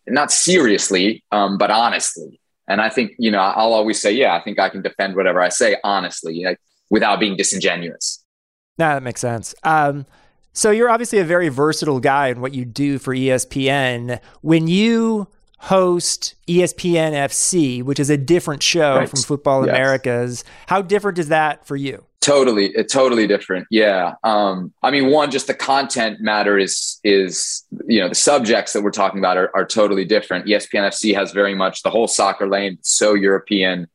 not seriously, um, but honestly. And I think, you know, I'll always say, yeah, I think I can defend whatever I say honestly, like, without being disingenuous. Nah, that makes sense. Um, so you're obviously a very versatile guy in what you do for ESPN. When you host ESPN FC, which is a different show right. from Football yes. Americas, how different is that for you? Totally, it's totally different. Yeah. Um, I mean, one, just the content matter is is you know the subjects that we're talking about are, are totally different. ESPN FC has very much the whole soccer lane, so European,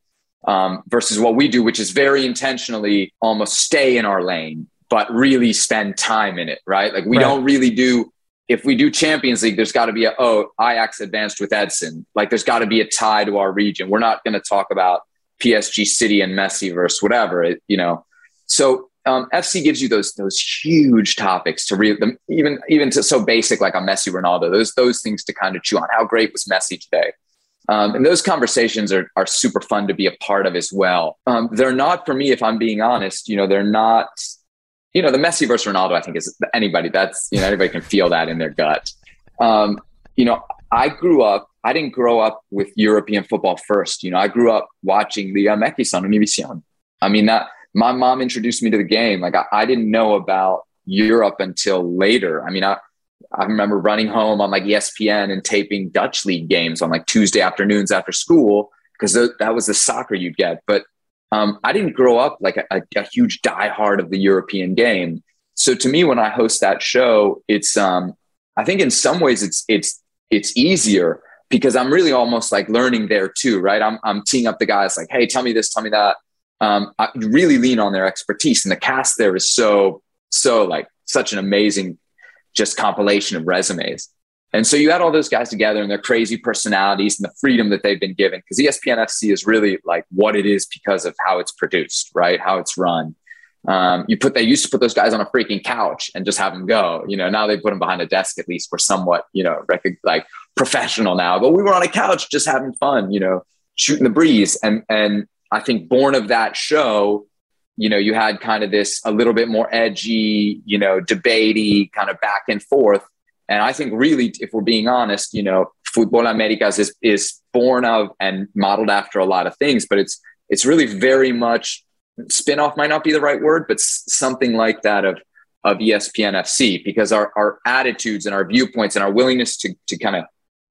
um, versus what we do, which is very intentionally almost stay in our lane, but really spend time in it. Right? Like we right. don't really do. If we do Champions League, there's got to be a oh Ajax advanced with Edson. Like there's got to be a tie to our region. We're not going to talk about PSG City and Messi versus whatever. It, you know so um, FC gives you those those huge topics to read them, even even to so basic like a Messi Ronaldo. Those those things to kind of chew on. How great was Messi today? Um, and those conversations are are super fun to be a part of as well. Um, they're not for me, if I'm being honest. You know, they're not. You know, the Messi versus Ronaldo. I think is anybody that's you know anybody can feel that in their gut. Um, you know, I grew up. I didn't grow up with European football first. You know, I grew up watching the um, X on Univision. I mean that my mom introduced me to the game. Like I, I didn't know about Europe until later. I mean, I, I remember running home on like ESPN and taping Dutch league games on like Tuesday afternoons after school because th- that was the soccer you'd get. But um, I didn't grow up like a, a, huge diehard of the European game. So to me, when I host that show, it's um, I think in some ways it's it's it's easier because I'm really almost like learning there too, right? I'm I'm teeing up the guys like, hey, tell me this, tell me that. Um, I really lean on their expertise, and the cast there is so so like such an amazing just compilation of resumes. And so you add all those guys together and their crazy personalities and the freedom that they've been given. Because ESPN FC is really like what it is because of how it's produced, right? How it's run. Um, you put they used to put those guys on a freaking couch and just have them go. You know, now they put them behind a desk. At least we're somewhat, you know, rec- like professional now. But we were on a couch just having fun, you know, shooting the breeze. And and I think born of that show you know, you had kind of this a little bit more edgy, you know, debatey kind of back and forth. And I think really, if we're being honest, you know, Futbol Americas is, is born of and modeled after a lot of things, but it's, it's really very much spinoff might not be the right word, but something like that of, of ESPN FC because our, our attitudes and our viewpoints and our willingness to, to kind of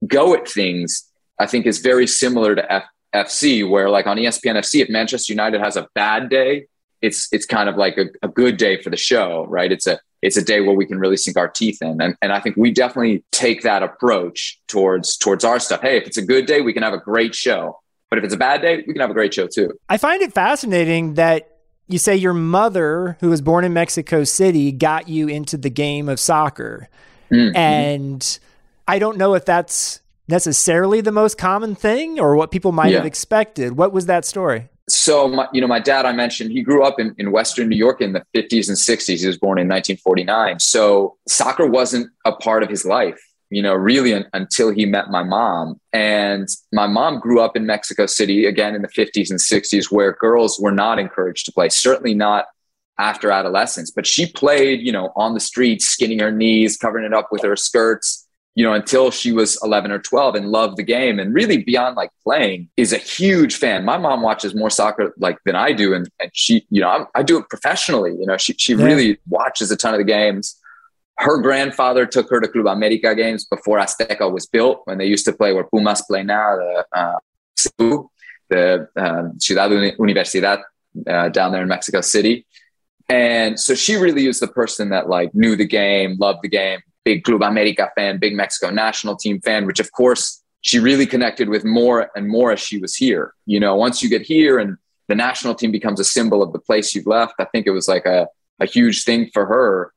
go at things, I think is very similar to F, FC, where like on ESPN FC, if Manchester United has a bad day, it's it's kind of like a, a, good day for the show, right? It's a it's a day where we can really sink our teeth in, and and I think we definitely take that approach towards towards our stuff. Hey, if it's a good day, we can have a great show, but if it's a bad day, we can have a great show too. I find it fascinating that you say your mother, who was born in Mexico City, got you into the game of soccer, mm-hmm. and I don't know if that's necessarily the most common thing or what people might yeah. have expected. What was that story? so my, you know my dad i mentioned he grew up in, in western new york in the 50s and 60s he was born in 1949 so soccer wasn't a part of his life you know really un, until he met my mom and my mom grew up in mexico city again in the 50s and 60s where girls were not encouraged to play certainly not after adolescence but she played you know on the streets skinning her knees covering it up with her skirts you know, until she was 11 or 12 and loved the game and really beyond like playing is a huge fan. My mom watches more soccer like than I do. And, and she, you know, I, I do it professionally. You know, she, she yeah. really watches a ton of the games. Her grandfather took her to Club America games before Azteca was built when they used to play where Pumas play now, the, uh, the uh, Ciudad Universidad uh, down there in Mexico City. And so she really was the person that like knew the game, loved the game, big Club America fan, big Mexico national team fan, which of course she really connected with more and more as she was here. You know, once you get here and the national team becomes a symbol of the place you've left, I think it was like a, a huge thing for her.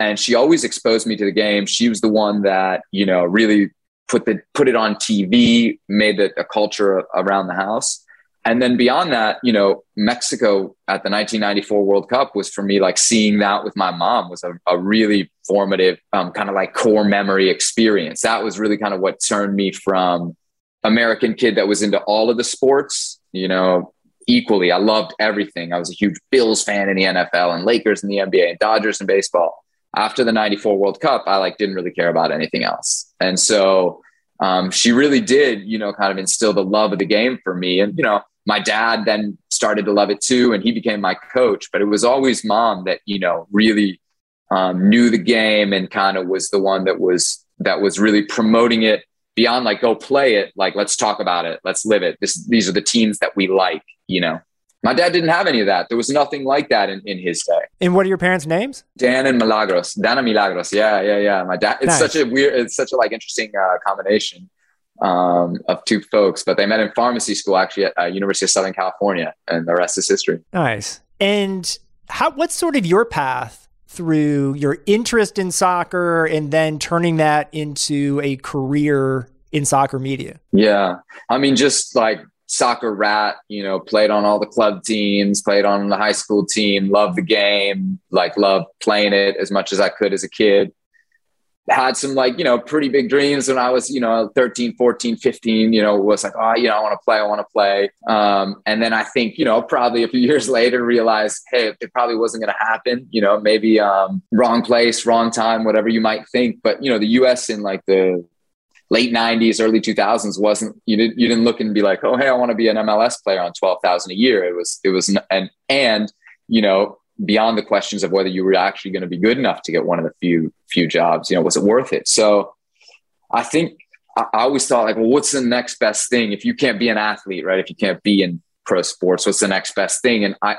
And she always exposed me to the game. She was the one that, you know, really put the put it on TV, made it a culture around the house and then beyond that, you know, Mexico at the 1994 World Cup was for me like seeing that with my mom was a, a really formative, um, kind of like core memory experience. That was really kind of what turned me from American kid that was into all of the sports, you know, equally. I loved everything. I was a huge Bills fan in the NFL and Lakers in the NBA and Dodgers in baseball. After the 94 World Cup, I like didn't really care about anything else. And so um, she really did, you know, kind of instill the love of the game for me. And, you know, my dad then started to love it too and he became my coach but it was always mom that you know really um, knew the game and kind of was the one that was that was really promoting it beyond like go play it like let's talk about it let's live it. This these are the teams that we like you know. My dad didn't have any of that. There was nothing like that in, in his day. And what are your parents names? Dan and milagros. Dan and milagros. Yeah yeah yeah. My dad it's nice. such a weird it's such a like interesting uh, combination um, of two folks, but they met in pharmacy school actually at uh, University of Southern California, and the rest is history. Nice. And how? What's sort of your path through your interest in soccer, and then turning that into a career in soccer media? Yeah, I mean, just like soccer rat, you know, played on all the club teams, played on the high school team, loved the game, like loved playing it as much as I could as a kid had some like you know pretty big dreams when i was you know 13 14 15 you know was like oh you know i want to play i want to play. Um, and then i think you know probably a few years later realized hey it probably wasn't going to happen you know maybe um, wrong place wrong time whatever you might think. But you know the us in like the late 90s early 2000s wasn't you didn't you didn't look and be like oh hey i want to be an mls player on 12000 a year. It was it was and and you know beyond the questions of whether you were actually going to be good enough to get one of the few few jobs. You know, was it worth it? So I think I, I always thought like, well, what's the next best thing if you can't be an athlete, right? If you can't be in pro sports, what's the next best thing? And I,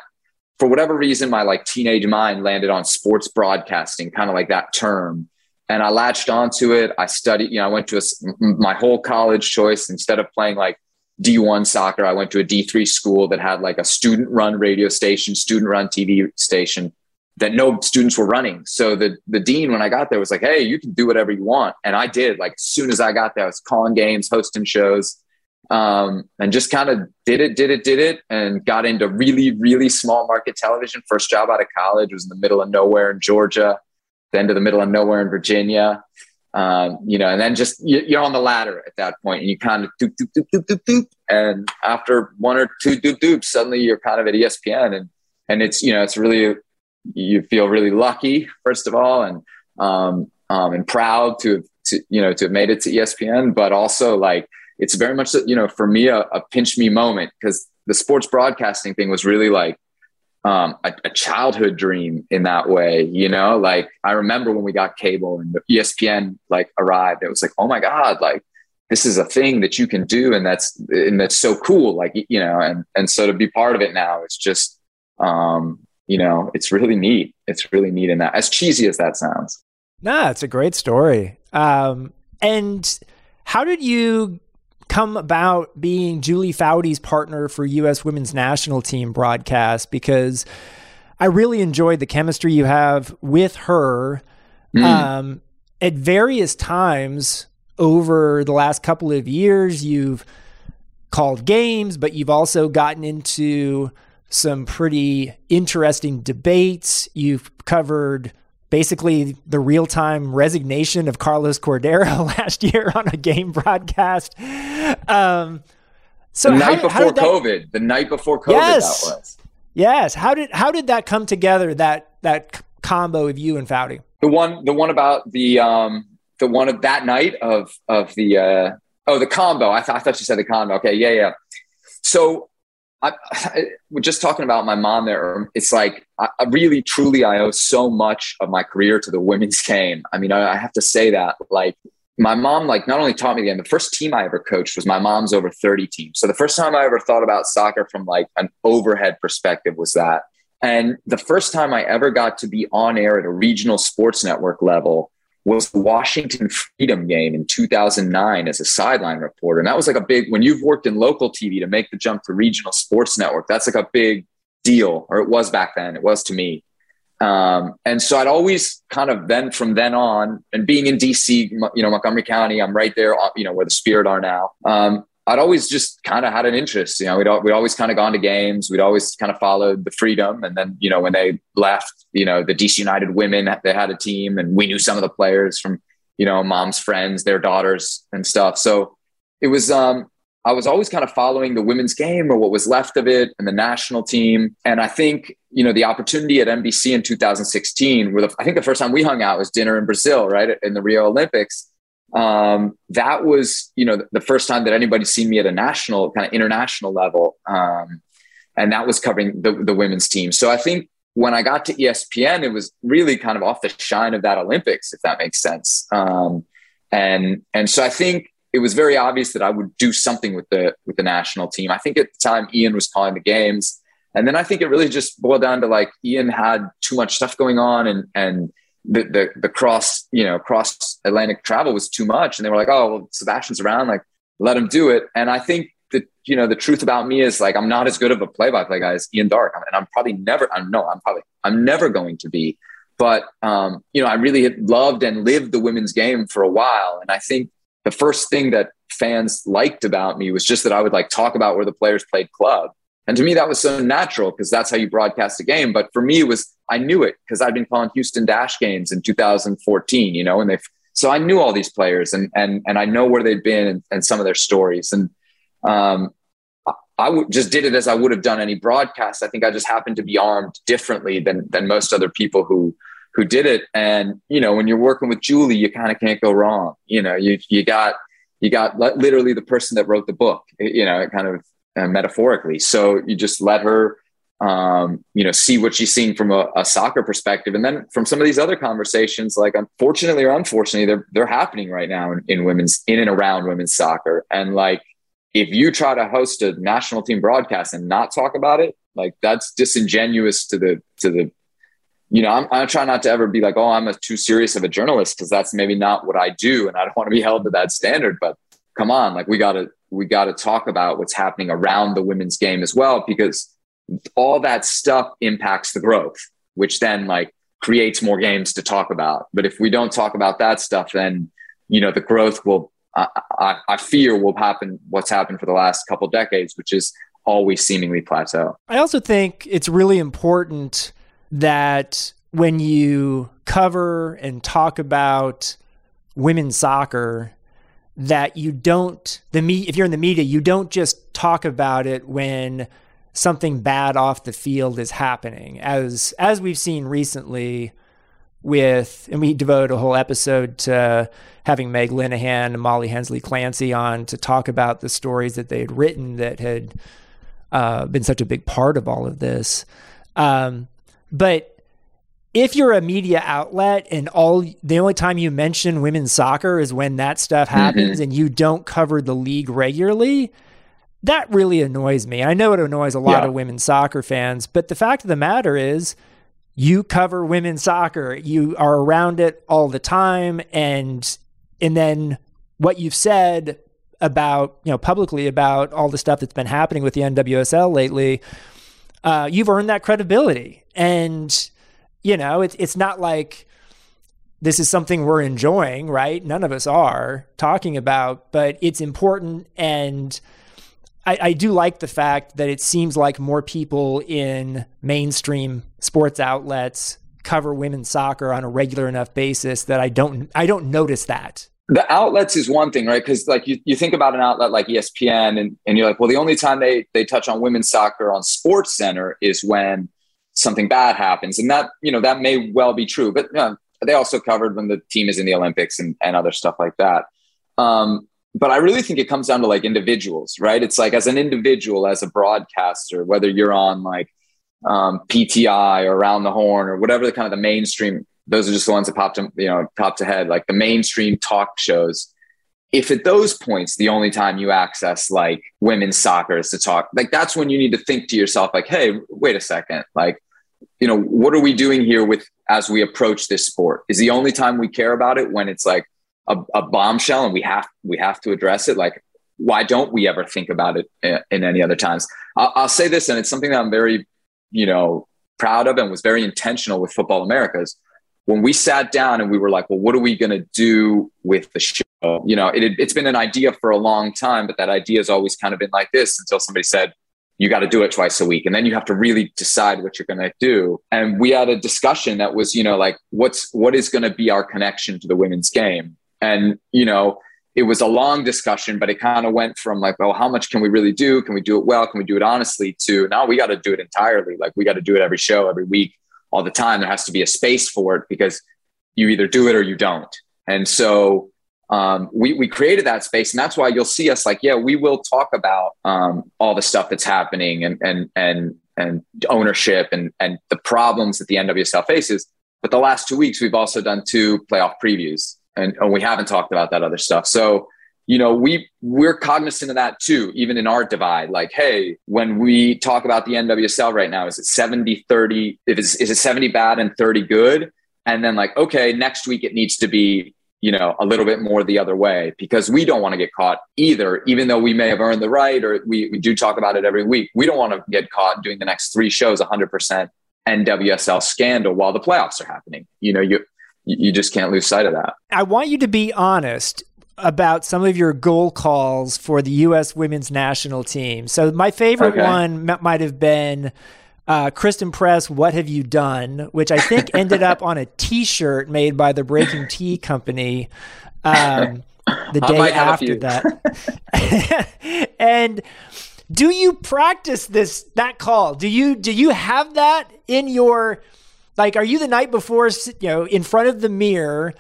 for whatever reason, my like teenage mind landed on sports broadcasting, kind of like that term. And I latched onto it. I studied, you know, I went to a, my whole college choice instead of playing like D1 soccer. I went to a D3 school that had like a student run radio station, student run TV station that no students were running. So the, the dean, when I got there was like, Hey, you can do whatever you want. And I did like, as soon as I got there, I was calling games, hosting shows, um, and just kind of did it, did it, did it, and got into really, really small market television. First job out of college was in the middle of nowhere in Georgia, then to the middle of nowhere in Virginia. Um, you know, and then just you're on the ladder at that point, and you kind of doop doop doop doop doop doop, and after one or two doop doops, suddenly you're kind of at ESPN, and and it's you know it's really you feel really lucky first of all, and um, um, and proud to to you know to have made it to ESPN, but also like it's very much you know for me a, a pinch me moment because the sports broadcasting thing was really like um, a, a, childhood dream in that way, you know, like I remember when we got cable and ESPN like arrived, it was like, oh my God, like this is a thing that you can do. And that's, and that's so cool. Like, you know, and, and so to be part of it now, it's just, um, you know, it's really neat. It's really neat in that as cheesy as that sounds. Nah, it's a great story. Um, and how did you come about being Julie Foudy's partner for U.S. women's national team broadcast because I really enjoyed the chemistry you have with her. Mm. Um, at various times over the last couple of years, you've called games, but you've also gotten into some pretty interesting debates. You've covered basically the real time resignation of Carlos Cordeiro last year on a game broadcast. Um, so the night before that, COVID, the night before COVID, yes, that was. Yes. How did how did that come together? That that combo of you and Foudy. The one, the one about the um, the one of that night of of the uh, oh the combo. I, th- I thought you said the combo. Okay, yeah, yeah. So I, I, we're just talking about my mom there. It's like I, I, really, truly, I owe so much of my career to the women's game. I mean, I, have to say that. Like my mom, like not only taught me the game. The first team I ever coached was my mom's over thirty team. So the first time I ever thought about soccer from like an overhead perspective was that. And the first time I ever got to be on air at a regional sports network level was the Washington Freedom game in 2009 as a sideline reporter. And that was like a big, when you've worked in local TV to make the jump to regional sports network, that's like a big deal, or it was back then, it was to me. Um, and so I'd always kind of then from then on, and being in DC, you know, Montgomery County, I'm right there, you know, where the Spirit are now. Um, I'd always just kind of had an interest. You know, we'd, we'd always kind of gone to games. We'd always kind of followed the freedom. And then, you know, when they left, you know, the DC United women, they had a team and we knew some of the players from, you know, mom's friends, their daughters and stuff. So it was, um, I was always kind of following the women's game or what was left of it and the national team. And I think, you know, the opportunity at NBC in 2016, where the, I think the first time we hung out was dinner in Brazil, right? In the Rio Olympics um, that was you know the first time that anybody's seen me at a national kind of international level. Um, and that was covering the, the women's team. So i think when i got to espn it was really kind of off the shine of that olympics if that makes sense. Um, and and so i think it was very obvious that i would do something with the with the national team. I think at the time ian was calling the games. And then i think it really just boiled down to like ian had too much stuff going on and and the, the, the cross, you know, cross Atlantic travel was too much. And they were like, oh, well, Sebastian's around, like, let him do it. And I think that, you know, the truth about me is like, I'm not as good of a play by play guy as Ian Darke. And I'm probably never, I know I'm probably, I'm never going to be. But, um, you know, I really loved and lived the women's game for a while. And I think the first thing that fans liked about me was just that I would like talk about where the players played club. And to me, that was so natural because that's how you broadcast a game. But for me, it was I knew it because I'd been calling Houston Dash games in 2014, you know, and they so I knew all these players and and and I know where they'd been and, and some of their stories. And um, I w- just did it as I would have done any broadcast. I think I just happened to be armed differently than than most other people who who did it. And you know, when you're working with Julie, you kind of can't go wrong. You know, you you got you got literally the person that wrote the book. You know, it kind of uh, metaphorically. So you just let her um, you know, see what she's seeing from a, a, soccer perspective. And then from some of these other conversations, like unfortunately or unfortunately, they're, they're happening right now in, in women's, in and around women's soccer. And like, if you try to host a national team broadcast and not talk about it, like that's disingenuous to the, to the, you know, I'm, I'm trying not to ever be like, oh, I'm a too serious of a journalist because that's maybe not what I do. And I don't want to be held to that standard, but come on, like we got to, we got to talk about what's happening around the women's game as well, because all that stuff impacts the growth, which then like creates more games to talk about. But if we don't talk about that stuff, then you know the growth will. I, I, I fear will happen. What's happened for the last couple decades, which is always seemingly plateau. I also think it's really important that when you cover and talk about women's soccer that you don't the me if you're in the media you don't just talk about it when something bad off the field is happening as as we've seen recently with and we devote a whole episode to having Meg Linehan and Molly Hensley Clancy on to talk about the stories that they had written that had uh, been such a big part of all of this. Um, but if you're a media outlet and all the only time you mention women's soccer is when that stuff mm-hmm. happens mm-hmm. and you don't cover the league regularly, that really annoys me. I know it annoys a lot yeah. of women's soccer fans, but the fact of the matter is, you cover women's soccer. You are around it all the time, and and then what you've said about you know publicly about all the stuff that's been happening with the NWSL lately, uh, you've earned that credibility, and you know it's it's not like this is something we're enjoying, right? None of us are talking about, but it's important and I, I, do like the fact that it seems like more people in mainstream sports outlets cover women's soccer on a regular enough basis that I don't I don't notice that. The outlets is one thing, right? Because like you, you think about an outlet like ESPN and, and you're like, well, the only time they they touch on women's soccer on Sports Center is when something bad happens. And that, you know, that may well be true. But you know, they also covered when the team is in the Olympics and, and other stuff like that. Um, but I really think it comes down to like individuals, right? It's like as an individual, as a broadcaster, whether you're on like um, PTI or Around the Horn or whatever the kind of the mainstream, those are just the ones that popped to, you know, popped to head, like the mainstream talk shows. If at those points, the only time you access like women's soccer is to talk, like that's when you need to think to yourself, like, hey, wait a second, like, you know, what are we doing here with as we approach this sport? Is the only time we care about it when it's like, a, a bombshell and we have we have to address it? Like why don't we ever think about it in, in any other times? I'll, I'll, say this and it's something that i'm very you know proud of and was very intentional with futbol americas. When we sat down and we were like well what are we going to do with the show? You know it, it's been an idea for a long time but that idea has always kind of been like this until somebody said you got to do it twice a week and then you have to really decide what you're going to do and we had a discussion that was you know like what's what is going to be our connection to the women's game and, you know, it was a long discussion, but it kind of went from like, oh, how much can we really do? Can we do it well? Can we do it honestly? To now we got to do it entirely. Like we got to do it every show, every week, all the time. There has to be a space for it because you either do it or you don't. And so um, we, we created that space. And that's why you'll see us like, yeah, we will talk about um, all the stuff that's happening and, and, and, and ownership and, and the problems that the NWSL faces. But the last two weeks, we've also done two playoff previews and, and we haven't talked about that other stuff. So, you know, we we're cognizant of that too, even in our divide. Like, hey, when we talk about the NWSL right now, is it 70, 30? If it's is it 70 bad and 30 good? And then like, okay, next week it needs to be, you know, a little bit more the other way because we don't want to get caught either, even though we may have earned the right or we, we do talk about it every week. We don't want to get caught doing the next three shows 100% NWSL scandal while the playoffs are happening. You know, you you just can't lose sight of that. I want you to be honest about some of your goal calls for the U.S. women's national team. So my favorite okay. one might have been uh, Christen Press, "What Have You Done," which I think ended up on a T-shirt made by the BreakingT Company um, the day after that. and do you practice this that call? Do you do you have that in your like, are you the night before, you know, in front of the mirror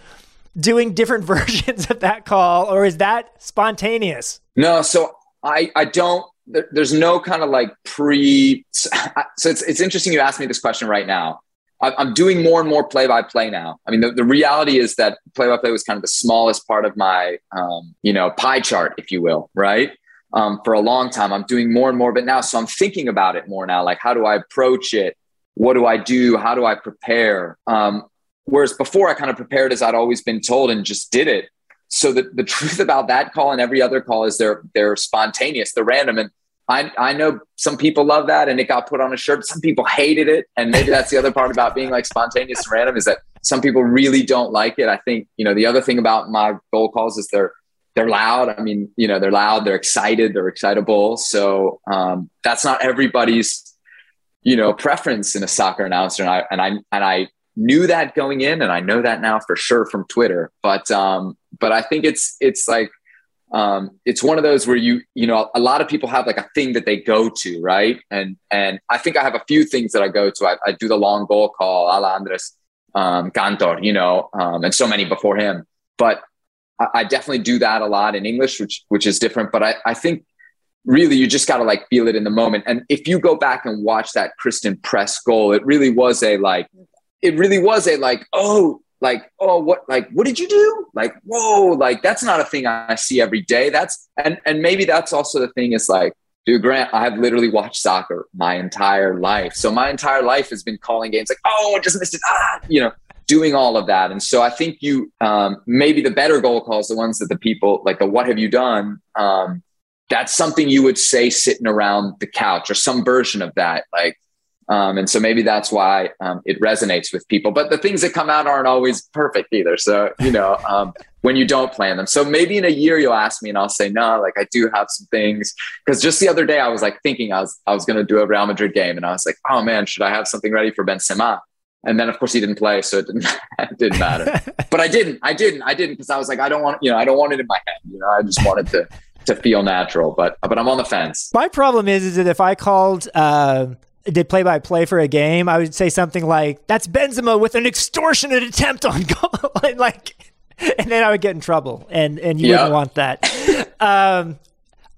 doing different versions of that call, or is that spontaneous? No, so I I don't there, there's no kind of like pre. So it's it's interesting you asked me this question right now. I'm doing more and more play by play now. I mean, the, the reality is that play by play was kind of the smallest part of my, um, you know, pie chart, if you will, right? Um, for a long time, I'm doing more and more of it now. So I'm thinking about it more now. Like, how do I approach it? What do I do? How do I prepare? Um, whereas before, I kind of prepared as I'd always been told and just did it. So the, the truth about that call and every other call is they're they're spontaneous, they're random, and I, I know some people love that and it got put on a shirt. Some people hated it. And maybe that's the other part about being like spontaneous and random is that some people really don't like it. I think, you know, the other thing about my goal calls is they're, they're loud. I mean, you know, they're loud, they're excited, they're excitable. So um, that's not everybody's, you know, preference in a soccer announcer. And I, and I, and I knew that going in and I know that now for sure from Twitter. But, um, but I think it's, it's like, um, it's one of those where you you know a lot of people have like a thing that they go to right? And and i think i have a few things that i go to. I, I do the long goal call ala andres um, cantor you know um, and so many before him. But I, I, definitely do that a lot in english which which is different. But i i think really you just got to like feel it in the moment. And if you go back and watch that christen press goal it really was a like it really was a like oh like, oh, what, like, what did you do? Like, whoa, like, that's not a thing I see every day. That's, and, and maybe that's also the thing is like, dude, Grant, I have literally watched soccer my entire life. So my entire life has been calling games like, oh, I just missed it. Ah, you know, doing all of that. And so I think you, um, maybe the better goal calls, the ones that the people like the, what have you done? Um, that's something you would say sitting around the couch or some version of that. Like, um, and so maybe that's why um, it resonates with people. But the things that come out aren't always perfect either. So, you know, um, when you don't plan them. So maybe in a year you'll ask me and I'll say, no, like I do have some things. Because just the other day I was like thinking I was, I was going to do a Real Madrid game and I was like, oh man, should I have something ready for Benzema? And then of course he didn't play. So it didn't, it didn't matter. but I didn't, I didn't, I didn't because I was like, I don't want, you know, I don't want it in my head. You know, I just wanted to, to feel natural, but, but I'm on the fence. My problem is, is that if I called, uh, did play by play for a game, I would say something like, "That's Benzema with an extortionate attempt on goal," like, and then I would get in trouble, and and you wouldn't want that. um,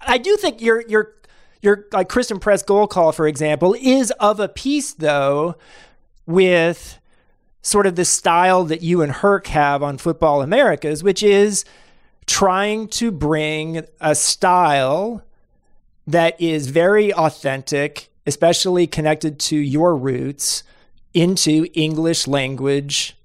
I do think your your your like Christen Press goal call, for example, is of a piece though with sort of the style that you and Herc have on Futbol Americas, which is trying to bring a style that is very authentic especially connected to your roots, into English language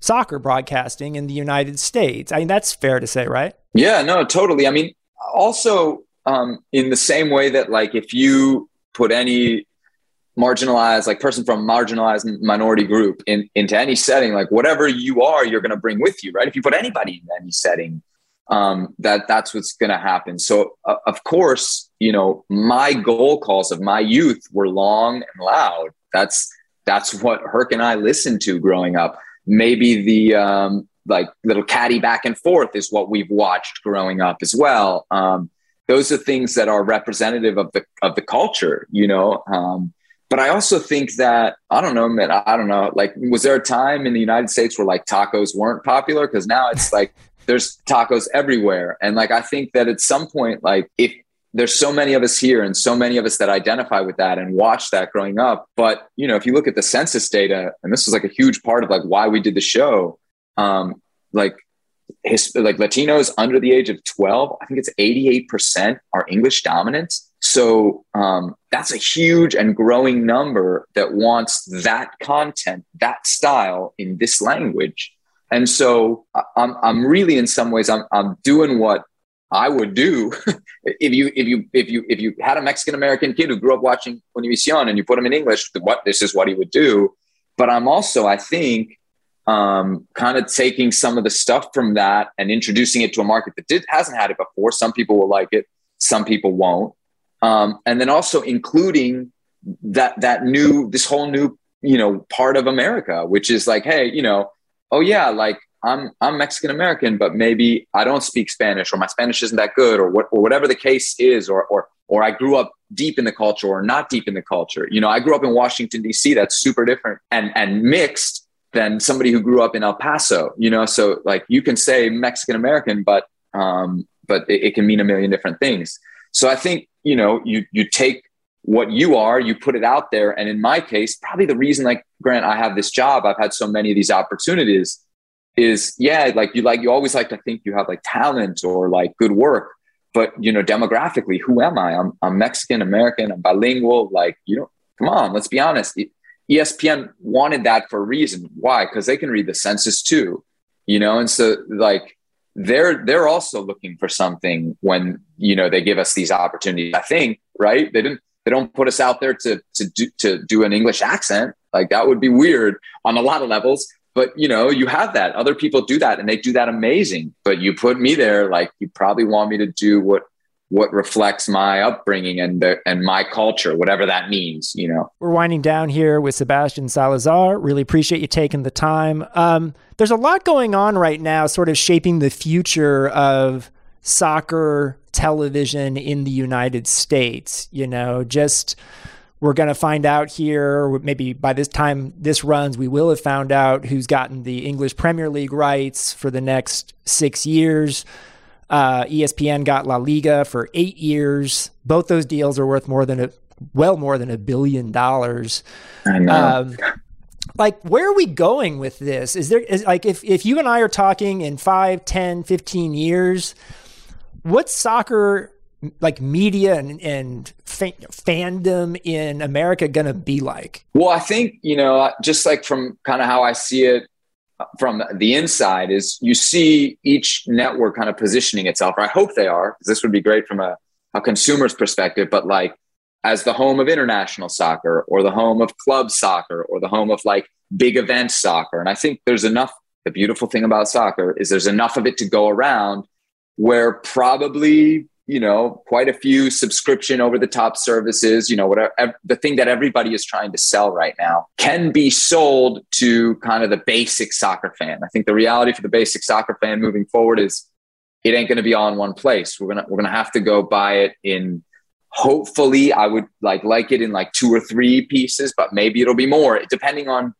soccer broadcasting in the United States. I mean, that's fair to say, right? Yeah, no, totally. I mean, also um, in the same way that, like, if you put any marginalized, like, person from marginalized minority group in, into any setting, like, whatever you are, you're going to bring with you, right? If you put anybody in any setting, um, that that's what's going to happen. So, uh, of course, you know, my goal calls of my youth were long and loud. That's that's what Herc and I listened to growing up. Maybe the um, like little caddy back and forth is what we've watched growing up as well. Um, those are things that are representative of the of the culture, you know. Um, but I also think that I don't know, man. I don't know. Like, was there a time in the United States where like tacos weren't popular? Because now it's like there's tacos everywhere, and like I think that at some point, like if there's so many of us here and so many of us that identify with that and watch that growing up. But, you know, if you look at the census data, and this was like a huge part of like why we did the show, um, like his, like Latinos under the age of 12, I think it's 88% are English dominant. So um, that's a huge and growing number that wants that content, that style in this language. And so I'm, I'm really, in some ways, I'm, I'm doing what I would do if you if you if you if you had a Mexican American kid who grew up watching Univision and you put him in English, what this is what he would do. But I'm also, I think, um, kind of taking some of the stuff from that and introducing it to a market that did hasn't had it before. Some people will like it, some people won't, um, and then also including that that new this whole new you know part of America, which is like, hey, you know, oh yeah, like I'm I'm Mexican American, but maybe I don't speak Spanish, or my Spanish isn't that good, or what, or whatever the case is, or or or I grew up deep in the culture or not deep in the culture. You know, I grew up in Washington D.C. That's super different and and mixed than somebody who grew up in El Paso. You know, so like you can say Mexican American, but um, but it, it can mean a million different things. So I think you know, you you take what you are, you put it out there. And in my case, probably the reason like Grant, I have this job, I've had so many of these opportunities is yeah, like you like you always like to think you have like talent or like good work. But you know, demographically, who am I? I'm I'm Mexican American, I'm bilingual, like, you know, come on, let's be honest. ESPN wanted that for a reason. Why? Because they can read the census too, you know, and so like they're they're also looking for something when you know they give us these opportunities. I think, right? They didn't they don't put us out there to to do to do an English accent. Like that would be weird on a lot of levels. But you know, you have that. Other people do that and they do that amazing. But you put me there, like you probably want me to do what what reflects my upbringing and the, and my culture, whatever that means, you know. We're winding down here with Sebastian Salazar. Really appreciate you taking the time. Um, there's a lot going on right now, sort of shaping the future of soccer television in the United States. You know, just we're going to find out here, maybe by this time this runs, we will have found out who's gotten the English Premier League rights for the next six years. Uh, ESPN got La Liga for eight years. Both those deals are worth more than a well more than a billion dollars. I know. Um, like where are we going with this is there is like if, if you and i are talking in 5 10 15 years what's soccer like media and, and fa- fandom in america gonna be like well i think you know just like from kind of how i see it uh, from the inside is you see each network kind of positioning itself, or I hope they are, because this would be great from a, a consumer's perspective, but like as the home of international soccer or the home of club soccer or the home of like big event soccer. And I think there's enough. The beautiful thing about soccer is there's enough of it to go around where probably you know, quite a few subscription over the top services, you know, whatever the thing that everybody is trying to sell right now can be sold to kind of the basic soccer fan. I think the reality for the basic soccer fan moving forward is it ain't going to be all in one place. We're going to, we're going to have to go buy it in hopefully I would like like it in like two or three pieces, but maybe it'll be more depending on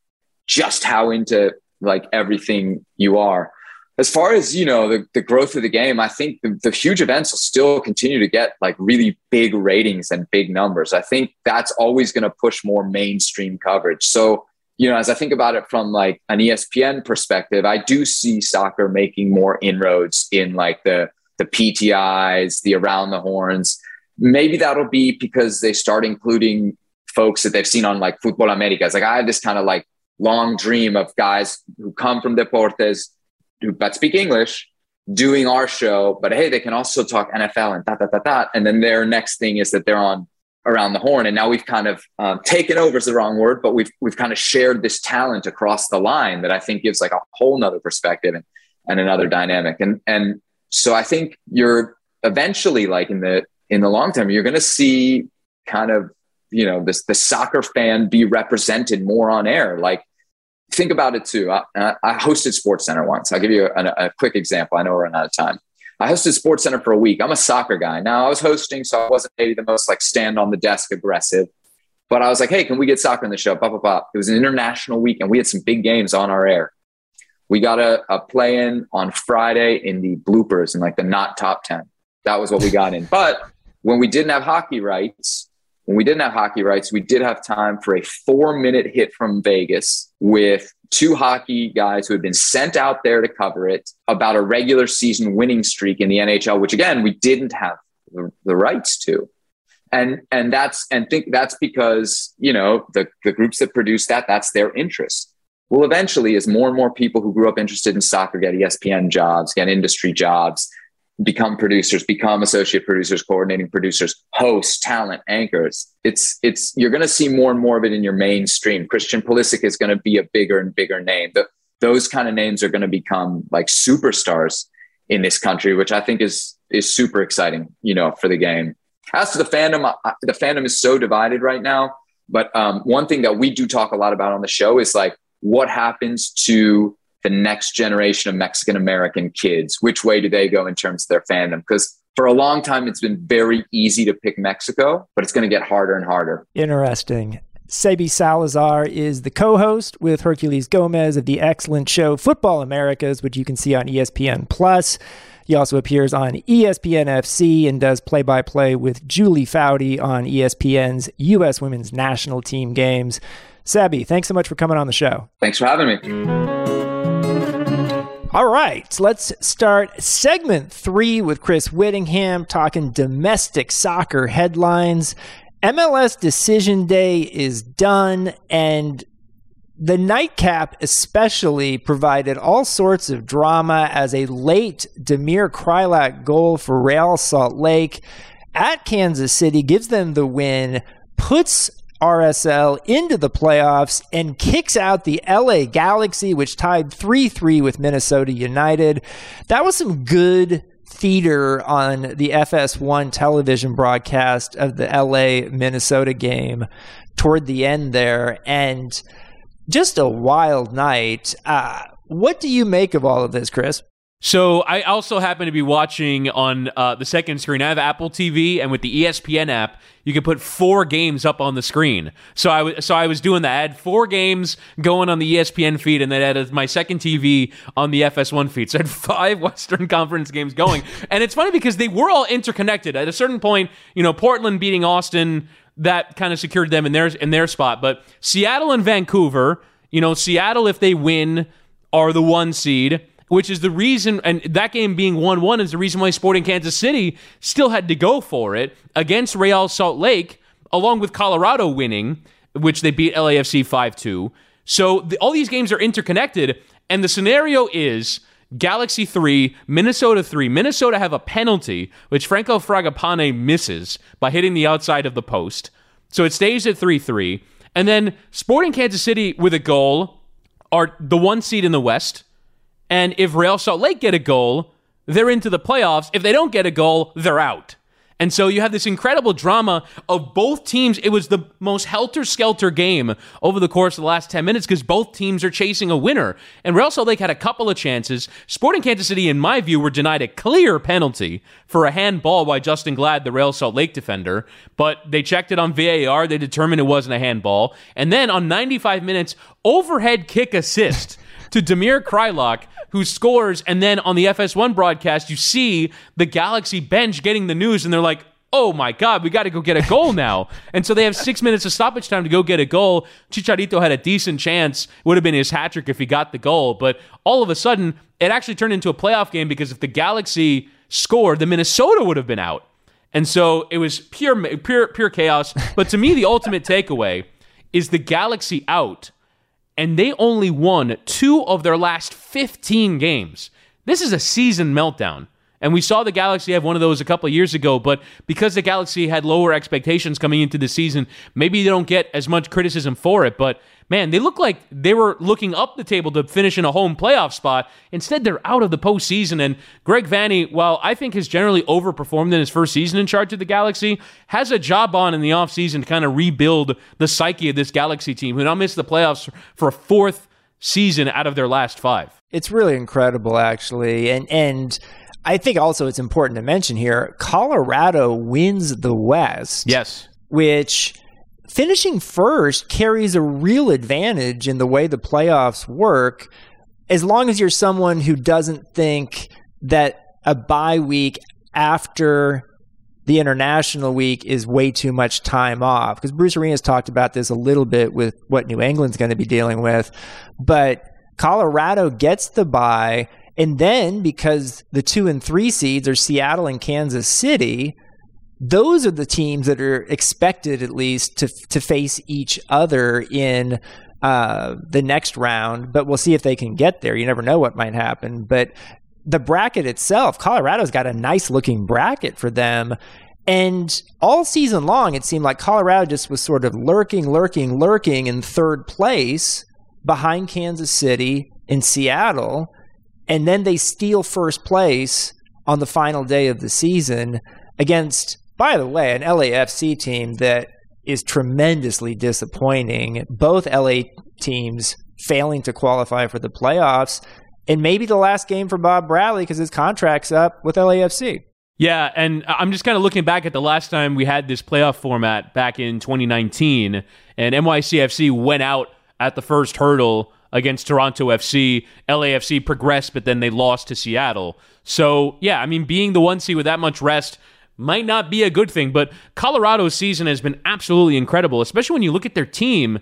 just how into like everything you are as far as you know the, the growth of the game i think the, the, huge events will still continue to get like really big ratings and big numbers. I think that's always going to push more mainstream coverage. So you know as i think about it from like an espn perspective i do see soccer making more inroads in like the the ptis the around the horns. Maybe that'll be because they start including folks that they've seen on like futbol americas. Like i have this kind of like long dream of guys who come from deportes but speak English doing our show, but hey, they can also talk NFL and that, that, that, that. And then their next thing is that they're on around the horn. And now we've kind of um, taken over is the wrong word, but we've, we've kind of shared this talent across the line that I think gives like a whole nother perspective and, and another dynamic. And, and so I think you're eventually like in the, in the long term, you're going to see kind of, you know, this, the soccer fan be represented more on air. Like think about it too. I, I hosted Sports Center once. I'll give you a, a, quick example. I know we're running out of time. I hosted Sports Center for a week. I'm a soccer guy. Now I was hosting, so I wasn't maybe the most like stand on the desk aggressive, but I was like, hey, can we get soccer in the show? Pop, pop, pop. It was an international week, and we had some big games on our air. We got a, a play in on Friday in the bloopers and like the not top 10. That was what we got in. But when we didn't have hockey rights, when we didn't have hockey rights, we did have time for a four minute hit from Vegas with two hockey guys who had been sent out there to cover it about a regular season winning streak in the NHL, which again, we didn't have the, the rights to. And, and that's, and think that's because, you know, the, the groups that produce that, that's their interest. Well, eventually, as more and more people who grew up interested in soccer get ESPN jobs, get industry jobs, become producers, become associate producers, coordinating producers, hosts, talent, anchors. It's it's you're going to see more and more of it in your mainstream. Christian Pulisic is going to be a bigger and bigger name. The, those kind of names are going to become like superstars in this country, which I think is is super exciting. You know, for the game. As to the fandom, the fandom is so divided right now. But um, one thing that we do talk a lot about on the show is like what happens to the next generation of Mexican American kids? Which way do they go in terms of their fandom? Because for a long time, it's been very easy to pick Mexico, but it's going to get harder and harder. Interesting. Sebi Salazar is the co host with Herculez Gomez of the excellent show Futbol Americas, which you can see on ESPN Plus. He also appears on ESPN FC and does play by play with Julie Foudy on ESPN's U.S. Women's National Team games. Sebi, thanks so much for coming on the show. Thanks for having me. All right, let's start segment three with Chris Whittingham talking domestic soccer headlines. MLS decision day is done, and the nightcap especially provided all sorts of drama as a late Damir Kreilach goal for Real Salt Lake at Kansas City gives them the win, puts RSL into the playoffs and kicks out the LA Galaxy, which tied 3 3 with Minnesota United. That was some good theater on the FS1 television broadcast of the LA Minnesota game toward the end there. And just a wild night. Uh, what do you make of all of this, Chris? So I also happen to be watching on uh, the second screen. I have Apple TV, and with the ESPN app, you can put four games up on the screen. So I w- so I was doing that. I had four games going on the ESPN feed, and then I had my second TV on the FS1 feed. So I had five Western Conference games going, and it's funny because they were all interconnected. At a certain point, you know, Portland beating Austin that kind of secured them in their in their spot, but Seattle and Vancouver, you know, Seattle if they win are the one seed which is the reason, and that game being 1 1 is the reason why Sporting Kansas City still had to go for it against Real Salt Lake, along with Colorado winning, which they beat LAFC 5 2. So the, all these games are interconnected, and the scenario is. Galaxy 3, Minnesota 3. Minnesota have a penalty, which Franco Fragapane misses by hitting the outside of the post. So it stays at 3 3. And then Sporting Kansas City with a goal are the one seed in the West. And if Real Salt Lake get a goal, they're into the playoffs. If they don't get a goal, they're out. And so you have this incredible drama of both teams. It was the most helter skelter game over the course of the last 10 minutes because both teams are chasing a winner. And Real Salt Lake had a couple of chances. Sporting Kansas City, in my view, were denied a clear penalty for a handball by Justen Glad, the Real Salt Lake defender. But they checked it on VAR. They determined it wasn't a handball. And then on 95 minutes, overhead kick assist to Damir Kreilach who scores, and then on the FS1 broadcast, you see the Galaxy bench getting the news, and they're like, oh my God, we got to go get a goal now. and so they have six minutes of stoppage time to go get a goal. Chicharito had a decent chance. Would have been his hat trick if he got the goal. But all of a sudden, it actually turned into a playoff game because if the Galaxy scored, the Minnesota would have been out. And so it was pure, pure, pure chaos. But to me, the ultimate takeaway is the Galaxy out and they only won two of their last 15 games. This is a season meltdown. And we saw the Galaxy have one of those a couple of years ago, but because the Galaxy had lower expectations coming into the season, maybe they don't get as much criticism for it. But man, they look like they were looking up the table to finish in a home playoff spot. Instead, they're out of the postseason. And Greg Vanney, while I think has generally overperformed in his first season in charge of the Galaxy, has a job on in the offseason to kind of rebuild the psyche of this Galaxy team, who now missed the playoffs for a fourth season out of their last five. It's really incredible, actually. And, and, I think also it's important to mention here Colorado wins the West. Yes. Which finishing first carries a real advantage in the way the playoffs work as long as you're someone who doesn't think that a bye week after the international week is way too much time off because Bruce Arena's talked about this a little bit with what New England's going to be dealing with but Colorado gets the bye and then because the two and three seeds are Seattle and Kansas City, those are the teams that are expected at least to to face each other in uh, the next round. But we'll see if they can get there. You never know what might happen. But the bracket itself, Colorado's got a nice looking bracket for them. And all season long, it seemed like Colorado just was sort of lurking, lurking, lurking in third place behind Kansas City and Seattle and then they steal first place on the final day of the season against, by the way, an LAFC team that is tremendously disappointing. Both LA teams failing to qualify for the playoffs, and maybe the last game for Bob Bradley because his contract's up with LAFC. Yeah, and I'm just kind of looking back at the last time we had this playoff format back in 2019, and NYCFC went out at the first hurdle against Toronto FC. LAFC progressed, but then they lost to Seattle. So, yeah, I mean, being the one seed with that much rest might not be a good thing, but Colorado's season has been absolutely incredible, especially when you look at their team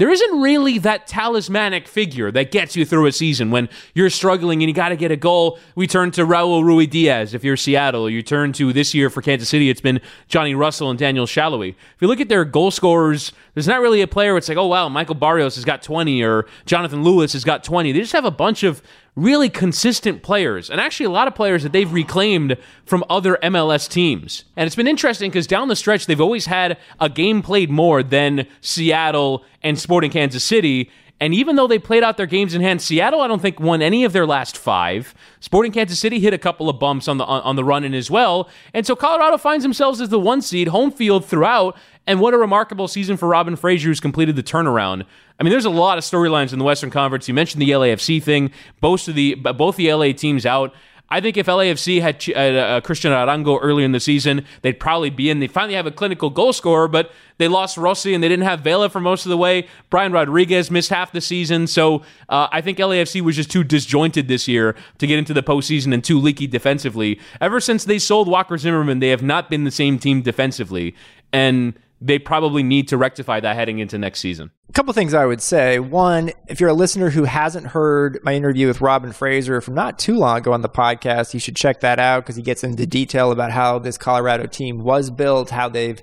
there isn't really that talismanic figure that gets you through a season when you're struggling and you got to get a goal. We turn to Raul Ruidiaz if you're Seattle. You turn to this year for Kansas City, it's been Johnny Russell and Daniel Salloi. If you look at their goal scorers, there's not really a player where it's like, oh, wow, Michael Barrios has got 20 or Jonathan Lewis has got 20. They just have a bunch of really consistent players, and actually a lot of players that they've reclaimed from other MLS teams. And it's been interesting because down the stretch, they've always had a game played more than Seattle and Sporting Kansas City. And even though they played out their games in hand, Seattle, I don't think won any of their last five. Sporting Kansas City hit a couple of bumps on the on, the run in as well. And so Colorado finds themselves as the one seed, home field throughout. And what a remarkable season for Robin Fraser, who's completed the turnaround. I mean, there's a lot of storylines in the Western Conference. You mentioned the LAFC thing. Both of the both the LA teams out. I think if LAFC had uh, uh, Cristian Arango early in the season, they'd probably be in. They finally have a clinical goal scorer, but they lost Rossi and they didn't have Vela for most of the way. Brian Rodriguez missed half the season. So uh, I think LAFC was just too disjointed this year to get into the postseason and too leaky defensively. Ever since they sold Walker Zimmerman, they have not been the same team defensively. And they probably need to rectify that heading into next season. A couple things I would say. One, if you're a listener who hasn't heard my interview with Robin Fraser from not too long ago on the podcast, you should check that out because he gets into detail about how this Colorado team was built, how they've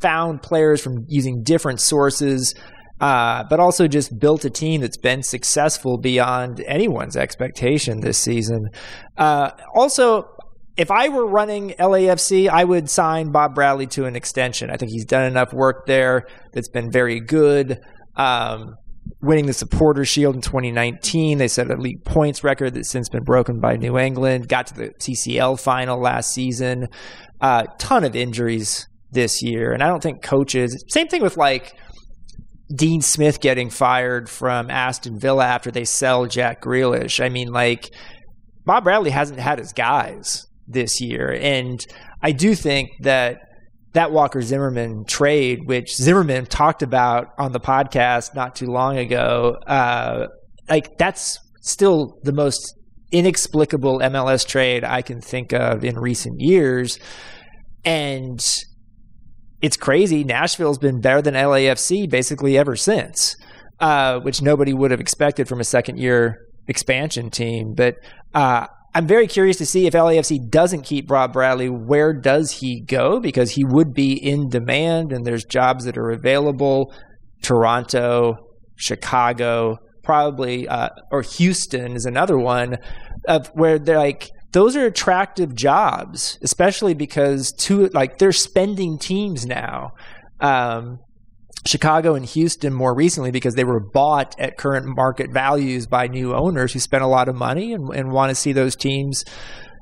found players from using different sources. Uh, but also just built a team that's been successful beyond anyone's expectation this season. Uh, also, if I were running LAFC, I would sign Bob Bradley to an extension. I think he's done enough work there that's been very good. Um, winning the Supporter Shield in 2019, they set a league points record that's since been broken by New England. Got to the CCL final last season. Uh, ton of injuries this year, and I don't think coaches. Same thing with like. Dean Smith getting fired from Aston Villa after they sell Jack Grealish. I mean, like, Bob Bradley hasn't had his guys this year. And I do think that that Walker Zimmerman trade, which Zimmerman talked about on the podcast not too long ago, uh, like that's still the most inexplicable MLS trade I can think of in recent years. And it's crazy. Nashville's been better than LAFC basically ever since, uh, which nobody would have expected from a second year expansion team. But uh, I'm very curious to see if LAFC doesn't keep Bob Bradley, where does he go? Because he would be in demand and there's jobs that are available. Toronto, Chicago, probably, uh, or Houston is another one of where they're like, those are attractive jobs, especially because two, like they're spending teams now. Um, Chicago and Houston more recently because they were bought at current market values by new owners who spent a lot of money and, and want to see those teams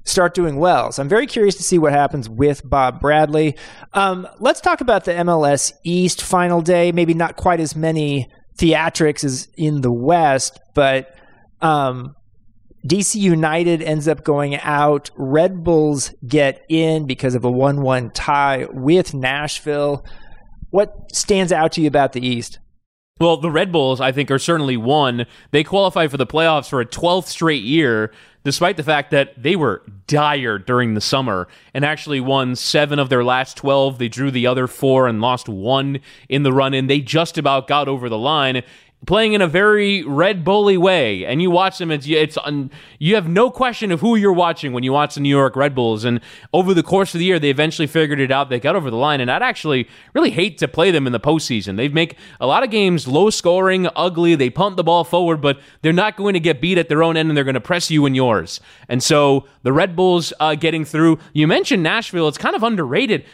start doing well. So I'm very curious to see what happens with Bob Bradley. Um, let's talk about the MLS East final day. Maybe not quite as many theatrics as in the West, but um, DC United ends up going out. Red Bulls get in because of a 1 1 tie with Nashville. What stands out to you about the East? Well, the Red Bulls, I think, are certainly one. They qualified for the playoffs for a 12th straight year, despite the fact that they were dire during the summer and actually won seven of their last 12. They drew the other four and lost one in the run in. They just about got over the line playing in a very Red Bully way, and you watch them. It's it's you have no question of who you're watching when you watch the New York Red Bulls. And over the course of the year, they eventually figured it out. They got over the line, and I'd actually really hate to play them in the postseason. They make a lot of games low scoring, ugly. They punt the ball forward, but they're not going to get beat at their own end, and they're going to press you and yours. And so the Red Bulls uh, getting through. You mentioned Nashville; it's kind of underrated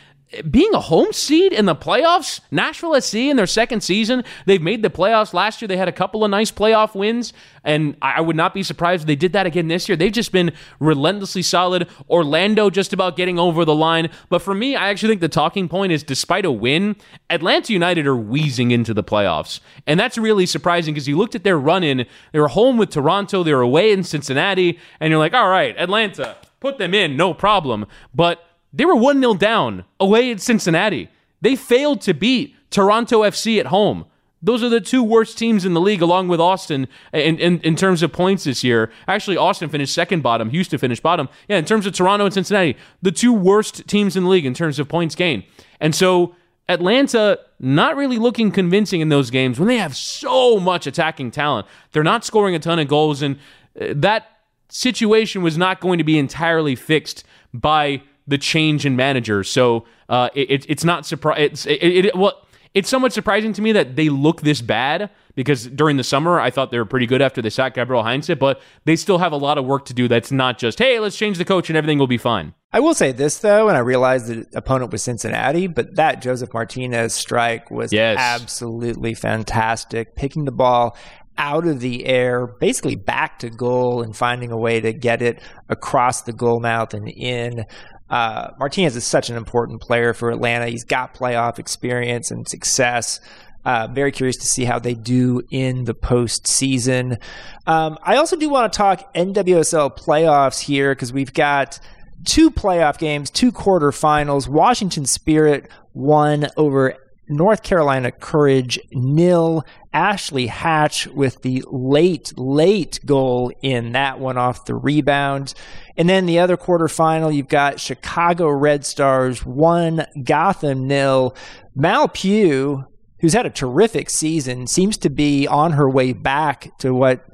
being a home seed in the playoffs, Nashville SC in their second season, they've made the playoffs. Last year, they had a couple of nice playoff wins, and I would not be surprised if they did that again this year. They've just been relentlessly solid. Orlando just about getting over the line. But for me, I actually think the talking point is despite a win, Atlanta United are wheezing into the playoffs. And that's really surprising because you looked at their run in, they were home with Toronto, they were away in Cincinnati, and you're like, all right, Atlanta, put them in, no problem. But they were 1 0 down away at Cincinnati. They failed to beat Toronto FC at home. Those are the two worst teams in the league, along with Austin, in, in, in terms of points this year. Actually, Austin finished second bottom. Houston finished bottom. Yeah, in terms of Toronto and Cincinnati, the two worst teams in the league in terms of points gained. And so Atlanta not really looking convincing in those games when they have so much attacking talent. They're not scoring a ton of goals, and uh, that situation was not going to be entirely fixed by the change in manager. So uh, it, it's not surprise. It's it, it, well it's somewhat surprising to me that they look this bad because during the summer I thought they were pretty good after they sacked Gabriel Heinze, but they still have a lot of work to do. That's not just hey, let's change the coach and everything will be fine. I will say this though, and I realized the opponent was Cincinnati, but that Josef Martinez strike was yes. absolutely fantastic, picking the ball out of the air, basically back to goal and finding a way to get it across the goal mouth and in. Uh, Martinez is such an important player for Atlanta. He's got playoff experience and success. Uh, very curious to see how they do in the postseason. Um, I also do want to talk NWSL playoffs here because we've got two playoff games, two quarterfinals. Washington Spirit won over North Carolina Courage nil. Ashley Hatch with the late, late goal in that one off the rebound. And then the other quarterfinal, you've got Chicago Red Stars one, Gotham nil. Mal Pugh, who's had a terrific season, seems to be on her way back to what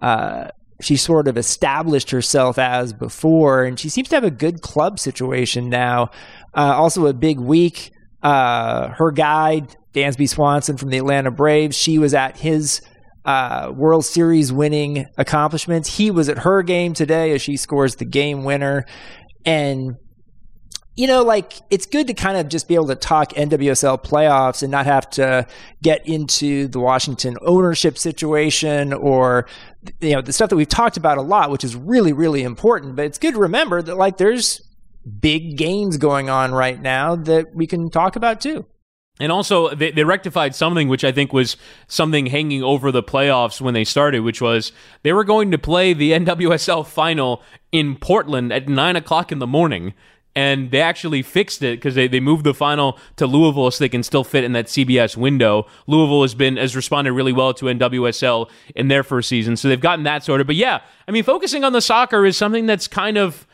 uh, she sort of established herself as before, and she seems to have a good club situation now. Uh, also, a big week uh, her guide, Dansby Swanson from the Atlanta Braves, she was at his uh, World Series winning accomplishments. He was at her game today as she scores the game winner. And, you know, like it's good to kind of just be able to talk NWSL playoffs and not have to get into the Washington ownership situation or, you know, the stuff that we've talked about a lot, which is really, really important. But it's good to remember that, like, there's big gains going on right now that we can talk about too. And also, they, they, rectified something which I think was something hanging over the playoffs when they started, which was they were going to play the NWSL final in Portland at 9 o'clock in the morning. And they actually fixed it because they, they moved the final to Louisville so they can still fit in that CBS window. Louisville has been has responded really well to NWSL in their first season, so they've gotten that sorted. But yeah, I mean, focusing on the soccer is something that's kind of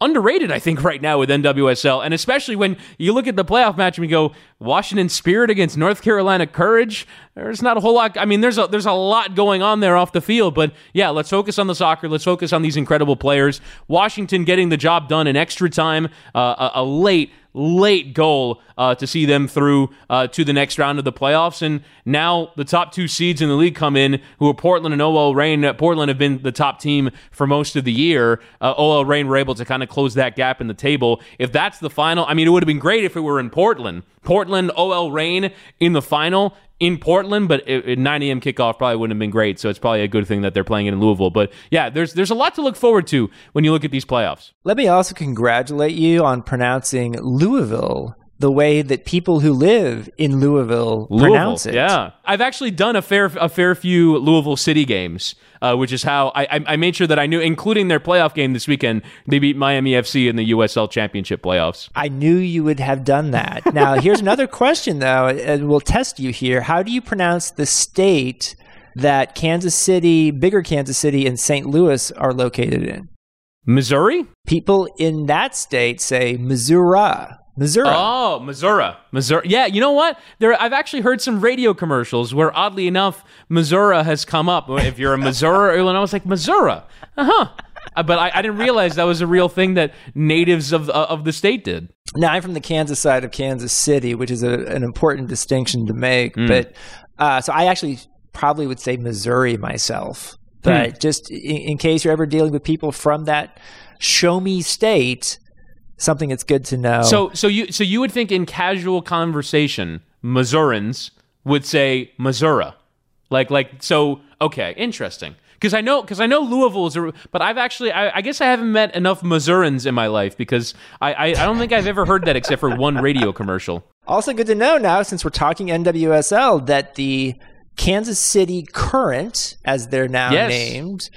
underrated, I think, right now with NWSL. And especially when you look at the playoff match and you go, Washington Spirit against North Carolina Courage. There's not a whole lot. I mean, there's a, there's a lot going on there off the field. But yeah, let's focus on the soccer. Let's focus on these incredible players. Washington getting the job done in extra time, uh, a, a late late goal uh, to see them through uh, to the next round of the playoffs. And now the top two seeds in the league come in, who are Portland and OL Reign. Portland have been the top team for most of the year. Uh, OL Reign were able to kind of close that gap in the table. If that's the final, I mean, it would have been great if it were in Portland. Portland, OL Reign in the final in Portland, but at 9 a.m. kickoff probably wouldn't have been great. So it's probably a good thing that they're playing it in Louisville. But yeah, there's there's a lot to look forward to when you look at these playoffs. Let me also congratulate you on pronouncing Louisville the way that people who live in Louisville, Louisville pronounce it. Yeah, I've actually done a fair a fair few Louisville City games, uh, which is how I, I made sure that I knew, including their playoff game this weekend. They beat Miami FC in the USL Championship playoffs. I knew you would have done that. Now, here's another question, though, and we'll test you here. How do you pronounce the state that Kansas City, bigger Kansas City, and St. Louis are located in? Missouri? People in that state say Missouri. Missouri. Oh, Missouri. Missouri. Yeah, you know what? There I've actually heard some radio commercials where oddly enough, Missouri has come up. If you're a Missouri or I was like, Missouri. Uh-huh. Uh, but I, I, didn't realize that was a real thing that natives of uh, of the state did. Now I'm from the Kansas side of Kansas City, which is a, an important distinction to make. Mm. But uh, so I actually probably would say Missouri myself. But mm. just in, in, case you're ever dealing with people from that show me state, something that's good to know. So, so you, so you would think in casual conversation, Missourians would say Missouri, like, like, so. Okay, interesting. Because I know, because I know Louisville is, a, but I've actually, I, I, guess I haven't met enough Missourians in my life because I, I, I don't think I've ever heard that except for one radio commercial. Also, good to know now, since we're talking NWSL, that the Kansas City Current, as they're now yes. named,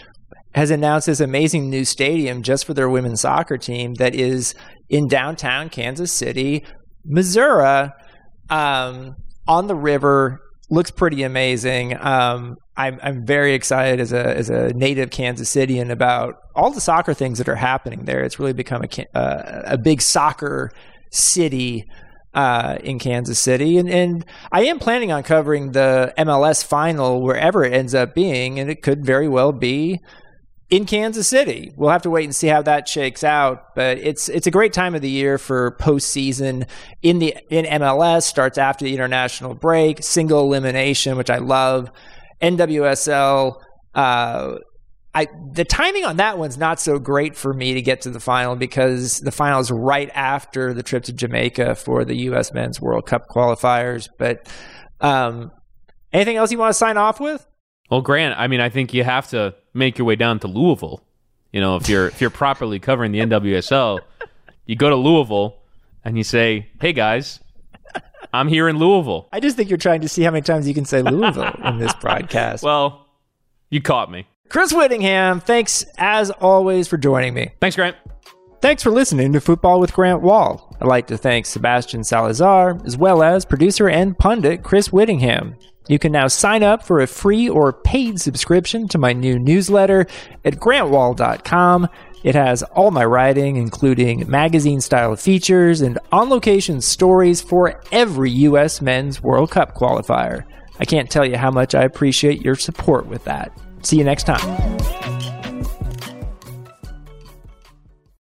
has announced this amazing new stadium just for their women's soccer team that is in downtown Kansas City, Missouri, um, on the river, looks pretty amazing. Um, I'm I'm very excited as a as a native Kansas Cityan about all the soccer things that are happening there. It's really become a uh, a big soccer city uh, in Kansas City, and and I am planning on covering the MLS final wherever it ends up being, and it could very well be in Kansas City. We'll have to wait and see how that shakes out, but it's it's a great time of the year for postseason in the in MLS. Starts after the international break, single elimination, which I love. NWSL. Uh, I the timing on that one's not so great for me to get to the final because the final is right after the trip to Jamaica for the U.S. Men's World Cup qualifiers. But um, anything else you want to sign off with? Well, Grant, I mean, I think you have to make your way down to Louisville. You know, if you're if you're properly covering the NWSL, you go to Louisville and you say, "Hey guys, I'm here in Louisville." I just think you're trying to see how many times you can say Louisville in this broadcast. Well, you caught me. Chris Whittingham, thanks as always for joining me. Thanks, Grant. Thanks for listening to Football with Grant Wahl. I'd like to thank Sebastian Salazar, as well as producer and pundit Chris Whittingham. You can now sign up for a free or paid subscription to my new newsletter at grantwahl.com. It has all my writing, including magazine style features and on location stories for every U.S. Men's World Cup qualifier. I can't tell you how much I appreciate your support with that. See you next time.